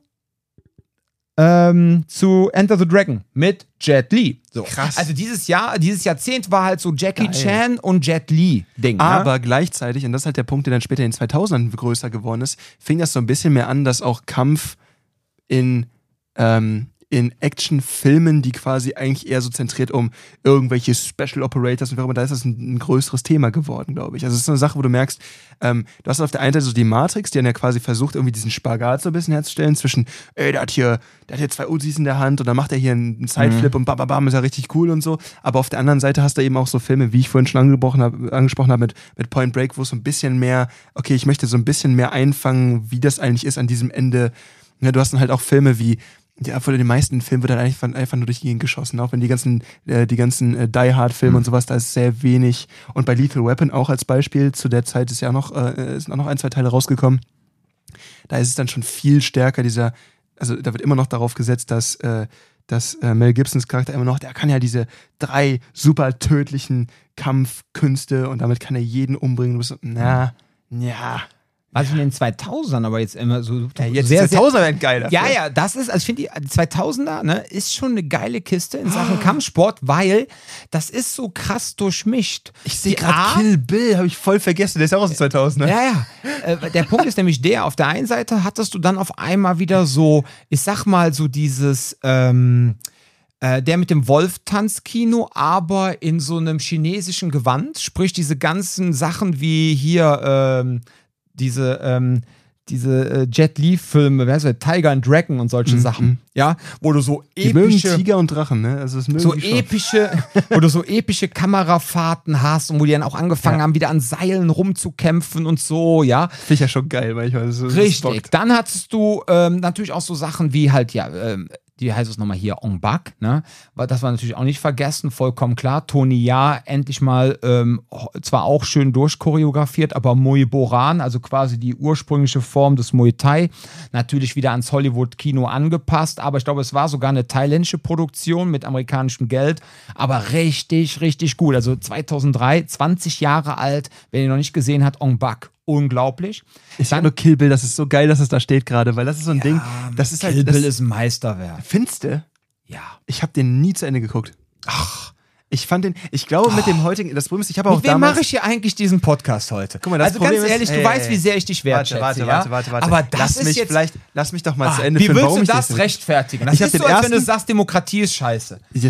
ähm, zu Enter the Dragon mit Jet Li. So. Krass. Also dieses Jahr, dieses Jahrzehnt war halt so Jackie Geil. Chan und Jet Li-Ding. ne? Aber gleichzeitig, und das ist halt der Punkt, der dann später in den 2000ern größer geworden ist, fing das so ein bisschen mehr an, dass auch Kampf in, ähm, in Actionfilmen, die quasi eigentlich eher so zentriert um irgendwelche Special Operators und wie auch immer, da ist das ein, ein größeres Thema geworden, glaube ich. Also es ist eine Sache, wo du merkst, ähm, du hast auf der einen Seite so die Matrix, die dann ja quasi versucht, irgendwie diesen Spagat so ein bisschen herzustellen zwischen, ey, der hat hier, der hat hier zwei Uzis in der Hand und dann macht er hier einen Sideflip und bam, bam, bam, ist ja richtig cool und so. Aber auf der anderen Seite hast du eben auch so Filme, wie ich vorhin schon angesprochen habe, angesprochen habe mit, mit Point Break, wo es so ein bisschen mehr, okay, ich möchte so ein bisschen mehr einfangen, wie das eigentlich ist an diesem Ende. Ja, du hast dann halt auch Filme wie, ja, von den meisten Filmen wird dann einfach, einfach nur durch Gegend geschossen. Auch wenn die ganzen, äh, die ganzen äh, Die Hard-Filme und sowas, da ist sehr wenig. Und bei Lethal Weapon auch als Beispiel, zu der Zeit ist ja auch noch, äh, sind auch noch ein, zwei Teile rausgekommen. Da ist es dann schon viel stärker, dieser, also da wird immer noch darauf gesetzt, dass, äh, dass äh, Mel Gibsons Charakter immer noch, der kann ja diese drei super tödlichen Kampfkünste und damit kann er jeden umbringen. Du bist so, na, ja. Was ich in den 2000ern aber jetzt immer so ja jetzt sehr, ist sehr, der Tausender geil. Ja, ja, das ist, also ich finde die 2000er, ne, ist schon eine geile Kiste in Sachen Kampfsport, weil das ist so krass durchmischt. Ich sehe gerade Kill Bill, habe ich voll vergessen. Der ist auch aus den 2000 Ja, ja. Äh, der Punkt ist nämlich der, auf der einen Seite hattest du dann auf einmal wieder so, ich sag mal, so dieses, ähm, äh, der mit dem Wolf-Tanzkino, aber in so einem chinesischen Gewand, sprich diese ganzen Sachen wie hier, ähm, diese, ähm, diese äh, Jet Li-Filme, wer heißt der, Tiger and Dragon und solche Sachen, ja, wo du so Die epische Tiger und Drachen, ne? Also mögen so epische, wo du so epische Kamerafahrten hast und wo die dann auch angefangen Ja. haben, wieder an Seilen rumzukämpfen und so, ja. Finde ich ja schon geil manchmal. Das, das Richtig. bockt. Dann hattest du ähm, natürlich auch so Sachen wie halt, ja, ähm, die heißt es nochmal hier Ong Bak, ne? Das war natürlich auch nicht vergessen, vollkommen klar. Tony Ja endlich mal ähm, zwar auch schön durchchoreografiert, aber Muay Boran, also quasi die ursprüngliche Form des Muay Thai, natürlich wieder ans Hollywood-Kino angepasst, aber ich glaube, es war sogar eine thailändische Produktion mit amerikanischem Geld, aber richtig, richtig gut. Also 2003, 20 Jahre alt, wer ihn noch nicht gesehen hat, Ong Bak unglaublich. Ich sag nur Kill Bill, das ist so geil, dass es da steht gerade, weil das ist so ein Ja, Ding, das ist halt. Kill das, Bill ist ein Meisterwerk. Findste? Ja. Ich habe den nie zu Ende geguckt. Ach. Ich fand den, ich glaube mit dem heutigen, das Problem ist, ich habe auch Mit wem mache ich hier eigentlich diesen Podcast heute? Guck mal, das also Problem ganz ist- ehrlich, Ey, du ey, weißt, wie sehr ich dich wertschätze. Warte, warte, warte, warte, warte. Aber das lass ist mich jetzt. vielleicht, lass mich doch mal Ah, zu Ende wie führen, willst warum du das rechtfertigen? Das Ich ist so, als wenn du sagst, Demokratie ist scheiße. [LAUGHS]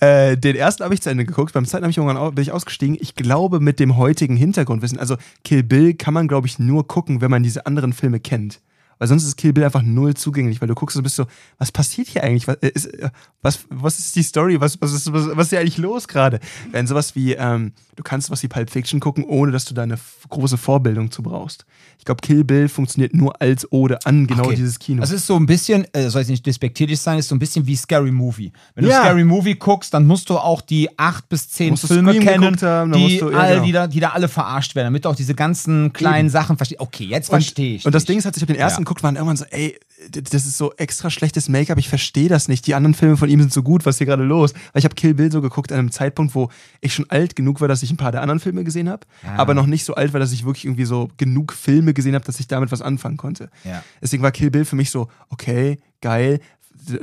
Äh, den ersten habe ich zu Ende geguckt. Beim zweiten habe ich irgendwann bin ich ausgestiegen. Ich glaube, mit dem heutigen Hintergrundwissen, also Kill Bill kann man, glaube ich, nur gucken, wenn man diese anderen Filme kennt. Weil sonst ist Kill Bill einfach null zugänglich, weil du guckst und bist so, was passiert hier eigentlich? Was äh, ist, äh, was, was ist die Story? Was, was, ist, was, was ist hier eigentlich los gerade? Wenn sowas wie, ähm, du kannst was wie Pulp Fiction gucken, ohne dass du da eine große Vorbildung zu brauchst. Ich glaube, Kill Bill funktioniert nur als Ode an genau Okay. dieses Kino. Das ist so ein bisschen, äh, soll jetzt nicht despektierlich sein, ist so ein bisschen wie Scary Movie. Wenn du Ja. Scary Movie guckst, dann musst du auch die acht bis zehn du Filme Scream kennen, haben, die, du- ja, all, genau. die, da, die da alle verarscht werden, damit du auch diese ganzen kleinen Sachen verstehst. Okay, jetzt verstehe ich. Und das. Ding ist halt, ich habe den ersten Ja. Geguckt, waren irgendwann so, ey, das ist so extra schlechtes Make-up, ich verstehe das nicht. Die anderen Filme von ihm sind so gut, was ist hier gerade los? Weil ich habe Kill Bill so geguckt an einem Zeitpunkt, wo ich schon alt genug war, dass ich ein paar der anderen Filme gesehen habe, Ja. aber noch nicht so alt war, dass ich wirklich irgendwie so genug Filme gesehen habe, dass ich damit was anfangen konnte. Ja. Deswegen war Kill Bill für mich so, okay, geil.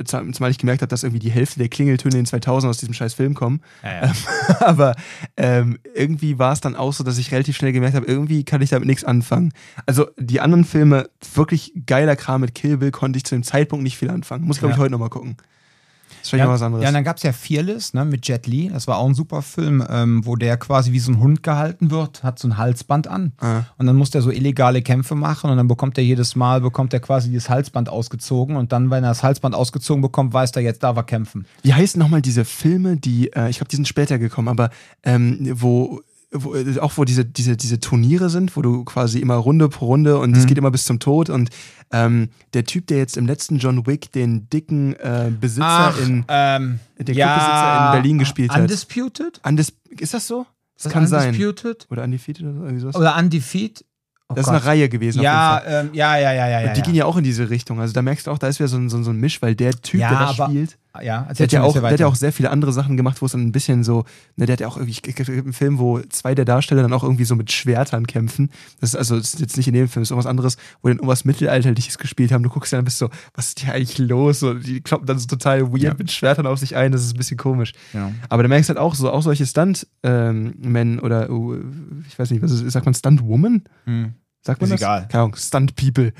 Zumal ich gemerkt habe, dass irgendwie die Hälfte der Klingeltöne in den 2000 aus diesem scheiß Film kommen. Ja, ja. [LAUGHS] Aber ähm, irgendwie war es dann auch so, dass ich relativ schnell gemerkt habe, irgendwie kann ich damit nichts anfangen. Also die anderen Filme, wirklich geiler Kram mit Kill Bill, konnte ich zu dem Zeitpunkt nicht viel anfangen. Muss, glaube ich, Ja. heute nochmal gucken. Das ist vielleicht Ja, was anderes. ja, und dann gab es ja Fearless ne, mit Jet Li. Das war auch ein super Film, ähm, wo der quasi wie so ein Hund gehalten wird, hat so ein Halsband an. Ah. Und dann muss der so illegale Kämpfe machen und dann bekommt er jedes Mal, bekommt er quasi dieses Halsband ausgezogen und dann, wenn er das Halsband ausgezogen bekommt, weiß er, jetzt darf er kämpfen. Wie heißen nochmal diese Filme, die, äh, ich glaube, die sind später gekommen, aber ähm, wo, wo äh, auch wo diese, diese, diese Turniere sind, wo du quasi immer Runde pro Runde und es Mhm. geht immer bis zum Tod und ähm, der Typ, der jetzt im letzten John Wick den dicken äh, Besitzer in ähm, der Clubbesitzer in Berlin gespielt hat. Undisputed? Undis ist das so? Das Ist kann sein. Undisputed? Oder Undefeated oder so, irgendwie sowas. Oder Undefeated? Oh das ist Gott. eine Reihe gewesen. Ja, ähm, ja, ja, ja, ja, ja. Und die ja. gehen ja auch in diese Richtung. Also da merkst du auch, da ist wieder so ein, so ein, so ein Misch, weil der Typ, Ja, der das spielt, ja, der hat, ja auch, der hat ja auch sehr viele andere Sachen gemacht, wo es dann ein bisschen so, ne, der hat ja auch irgendwie, einen Film, wo zwei der Darsteller dann auch irgendwie so mit Schwertern kämpfen. Das ist also, das ist jetzt nicht in dem Film, das ist irgendwas anderes, wo die dann irgendwas Mittelalterliches gespielt haben. Du guckst ja dann bist so, was ist hier eigentlich los? So, die kloppen dann so total weird Ja. mit Schwertern auf sich ein, das ist ein bisschen komisch. Ja. Aber da merkst du halt auch so, auch solche Stunt-Men oder, uh, ich weiß nicht, was ist, sagt man Stunt-Woman? Hm. Sagt man Ist das? egal. Keine Ahnung, Stunt-People.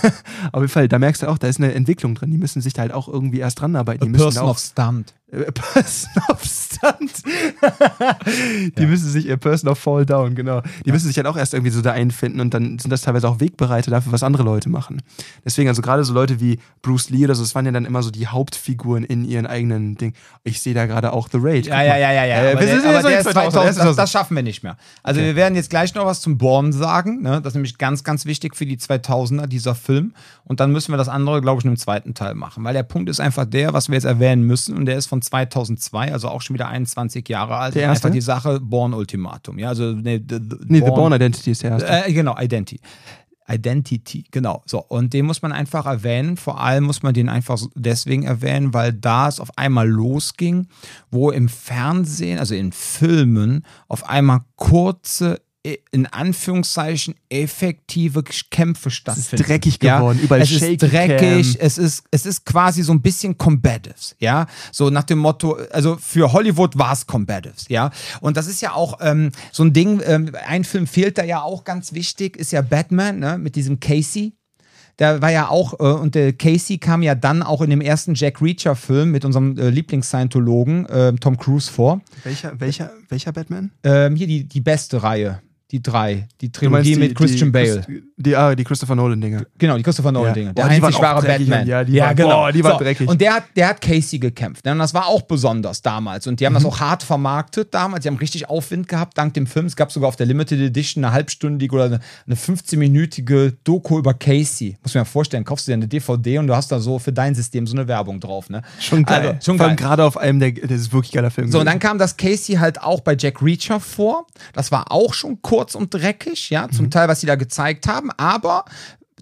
[LAUGHS] Auf jeden Fall, da merkst du auch, da ist eine Entwicklung drin. Die müssen sich da halt auch irgendwie erst dran arbeiten. A Die müssen person auch, of stunt. A [LAUGHS] person of Stunt. [LAUGHS] die müssen sich, a person of Fall Down, genau. Die müssen sich halt auch erst irgendwie so da einfinden und dann sind das teilweise auch Wegbereiter dafür, was andere Leute machen. Deswegen, also gerade so Leute wie Bruce Lee oder so, das waren ja dann immer so die Hauptfiguren in ihren eigenen Ding. Ich sehe da gerade auch The Raid. Ja, ja, ja, ja, ja. Äh, aber wir der, sind aber jetzt noch der in ist 2000, 2000, der ist das, 2000. das schaffen wir nicht mehr. Also Okay. wir werden jetzt gleich noch was zum Born sagen. Ne? Das ist nämlich ganz, ganz wichtig für die 2000er, dieser Film. Und dann müssen wir das andere, glaube ich, in einem zweiten Teil machen. Weil der Punkt ist einfach der, was wir jetzt erwähnen müssen. Und der ist von 2002, also auch schon wieder 21 Jahre alt. Der erste? Einfach die Sache Born Ultimatum. Ja, also ne, the, the, Nee, The Born Identity ist der erste. äh, genau, Identity. Identity, genau. So, und den muss man einfach erwähnen. Vor allem muss man den einfach deswegen erwähnen, weil da es auf einmal losging, wo im Fernsehen, also in Filmen, auf einmal kurze, in Anführungszeichen, effektive Kämpfe es ist stattfinden. dreckig geworden, Ja, überall es ist Shaky dreckig, Cam. es ist, es ist quasi so ein bisschen Combatives, ja. So nach dem Motto, also für Hollywood war es Combatives, ja. Und das ist ja auch ähm, so ein Ding, ähm, ein Film fehlt da ja auch ganz wichtig, ist ja Batman, ne, mit diesem Casey. Der war ja auch, äh, und der Casey kam ja dann auch in dem ersten Jack Reacher-Film mit unserem äh, Lieblings-Scientologen äh, Tom Cruise vor. Welcher, welcher, welcher Batman? Ähm, hier die, die beste Reihe. Die drei. Die Trilogie mit Christian die, Bale. Die, ah, die Christopher Nolan-Dinger. Genau, die Christopher Nolan-Dinge. Ja. Der Boah, die einzig wahre Batman. ja, die waren- boah, die waren dreckig. Und der hat, der hat Casey gekämpft. ne? Und das war auch besonders damals. Und die haben das Mhm. auch hart vermarktet damals. Die haben richtig Aufwind gehabt dank dem Film. Es gab sogar auf der Limited Edition eine halbstündige oder eine, eine 15-minütige Doku über Casey. Muss mir mal vorstellen, kaufst du dir eine DVD und du hast da so für dein System so eine Werbung drauf. Ne? Schon geil. Also, schon Vor allem geil. gerade auf einem der, das ist wirklich geiler Film. So, und dann gewesen. kam das Casey halt auch bei Jack Reacher vor. Das war auch schon kurz und dreckig, ja, Mhm. zum Teil, was sie da gezeigt haben, aber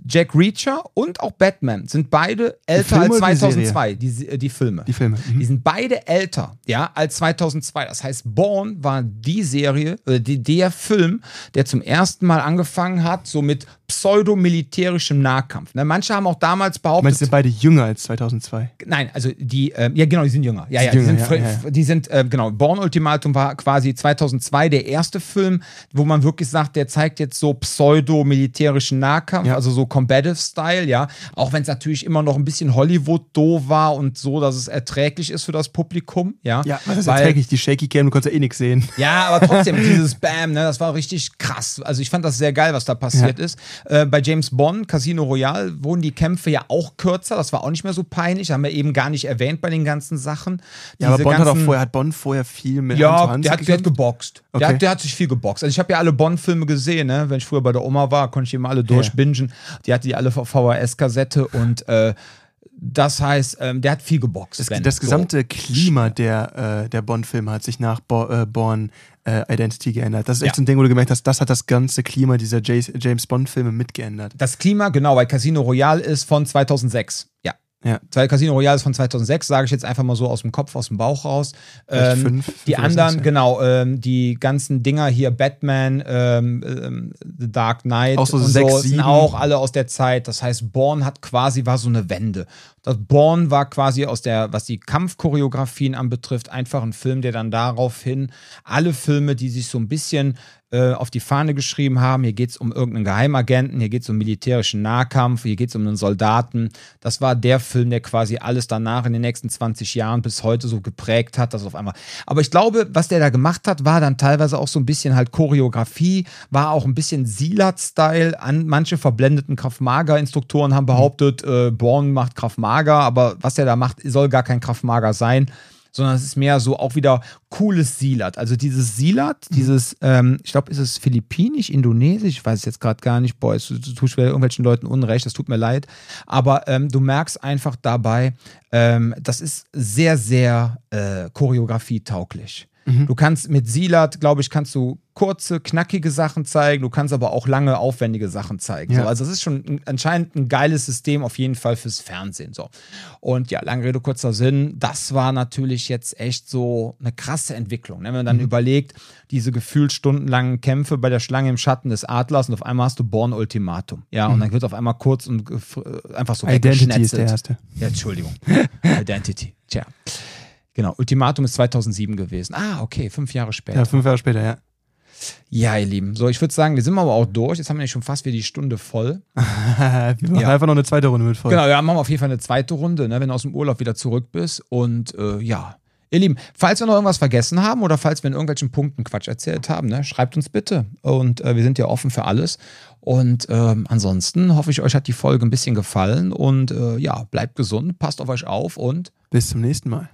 Jack Reacher und auch Batman sind beide älter als oder die 2002, die, äh, die Filme. die Filme. Mhm. Die sind beide älter, ja, als 2002. Das heißt, Born war die Serie, äh, die, der Film, der zum ersten Mal angefangen hat, so mit pseudomilitärischem Nahkampf. Ne? Manche haben auch damals behauptet, Meinst du, sind beide jünger als 2002? Nein, also die, ähm, ja genau, die sind jünger. Ja, ja, Sind die sind, jünger, fr- ja, ja. die sind äh, genau, Born Ultimatum war quasi 2002 der erste Film, wo man wirklich sagt, der zeigt jetzt so pseudo-militärischen Nahkampf, Ja. also so Combative-Style, ja. Auch wenn es natürlich immer noch ein bisschen Hollywood-do war und so, dass es erträglich ist für das Publikum, ja. Ja, was ist Weil- erträglich? Die Shaky Cam, du konntest ja eh nichts sehen. ja, aber trotzdem, [LAUGHS] dieses Bam, ne, das war richtig krass. Also ich fand das sehr geil, was da passiert ist. Äh, bei James Bond, Casino Royale, wurden die Kämpfe ja auch kürzer. Das war auch nicht mehr so peinlich. Haben wir eben gar nicht erwähnt bei den ganzen Sachen. Ja, aber Diese Bond hat auch vorher, hat Bond vorher viel mit ja, Hand der hat, der hat geboxt. Der, Okay. hat, der hat sich viel geboxt. Also ich habe ja alle Bond-Filme gesehen, ne? wenn ich früher bei der Oma war, konnte ich immer alle durchbingen. Die hatte die alle VHS-Kassette und äh, das heißt, ähm, der hat viel geboxt. Das, das So. gesamte Klima der, äh, der Bond-Filme hat sich nach Bo äh, Born äh, Identity geändert. Das ist echt Ja. so ein Ding, wo du gemerkt hast, das hat das ganze Klima dieser James Bond-Filme mitgeändert. Das Klima, genau, weil Casino Royale ist von 2006. Ja. Ja. Weil Casino Royale ist von 2006, sage ich jetzt einfach mal so aus dem Kopf, aus dem Bauch raus. Ähm, fünf, die fünf oder anderen, sechs, ja. genau, ähm, die ganzen Dinger hier, Batman, ähm, ähm, The Dark Knight Auch so sechs, so, sind auch alle aus der Zeit. Das heißt, Born hat quasi, war so eine Wende. Das Born war quasi aus der, was die Kampfchoreografien anbetrifft, einfach ein Film, der dann daraufhin alle Filme, die sich so ein bisschen äh, auf die Fahne geschrieben haben, hier geht es um irgendeinen Geheimagenten, hier geht es um militärischen Nahkampf, hier geht es um einen Soldaten. Das war der Film, der quasi alles danach in den nächsten 20 Jahren bis heute so geprägt hat, dass auf einmal. Aber ich glaube, was der da gemacht hat, war dann teilweise auch so ein bisschen halt Choreografie, war auch ein bisschen Silat-Style. An manche verblendeten Kraft-Mager-Instruktoren haben behauptet, äh, Born macht Kraft-Mager, aber was der da macht, soll gar kein Kraft-Mager sein sondern es ist mehr so auch wieder cooles Silat. Also dieses Silat, dieses, ähm, ich glaube, ist es philippinisch, indonesisch, ich weiß es jetzt gerade gar nicht, boah, es- du tust irgendwelchen Leuten Unrecht, das tut mir leid. Aber ähm, du merkst einfach dabei, ähm, das ist sehr, sehr äh, choreografietauglich. Du kannst mit Silat, glaube ich, kannst du kurze, knackige Sachen zeigen, du kannst aber auch lange, aufwendige Sachen zeigen. Ja. So, also es ist schon ein, anscheinend ein geiles System auf jeden Fall fürs Fernsehen. So. Und ja, lange Rede, kurzer Sinn, das war natürlich jetzt echt so eine krasse Entwicklung. Ne? Wenn man dann überlegt, diese gefühlt stundenlangen Kämpfe bei der Schlange im Schatten des Adlers und auf einmal hast du Born Ultimatum. Ja, und dann wird auf einmal kurz und gef- einfach so Identity ist der erste. Ja, Entschuldigung. [LAUGHS] Identity. Tja. Genau, Ultimatum ist 2007 gewesen. Ah, okay, fünf Jahre später. Ja, fünf Jahre später, ja. Ja, ihr Lieben. So, ich würde sagen, wir sind aber auch durch. Jetzt haben wir schon fast wieder die Stunde voll. [LAUGHS] wir machen Ja. einfach noch eine zweite Runde mit voll. Genau, ja, machen wir auf jeden Fall eine zweite Runde, ne, wenn du aus dem Urlaub wieder zurück bist. Und äh, ja, ihr Lieben, falls wir noch irgendwas vergessen haben oder falls wir in irgendwelchen Punkten Quatsch erzählt haben, ne, schreibt uns bitte. Und äh, wir sind ja offen für alles. Und ähm, ansonsten hoffe ich, euch hat die Folge ein bisschen gefallen. Und äh, ja, bleibt gesund, passt auf euch auf und Bis zum nächsten Mal.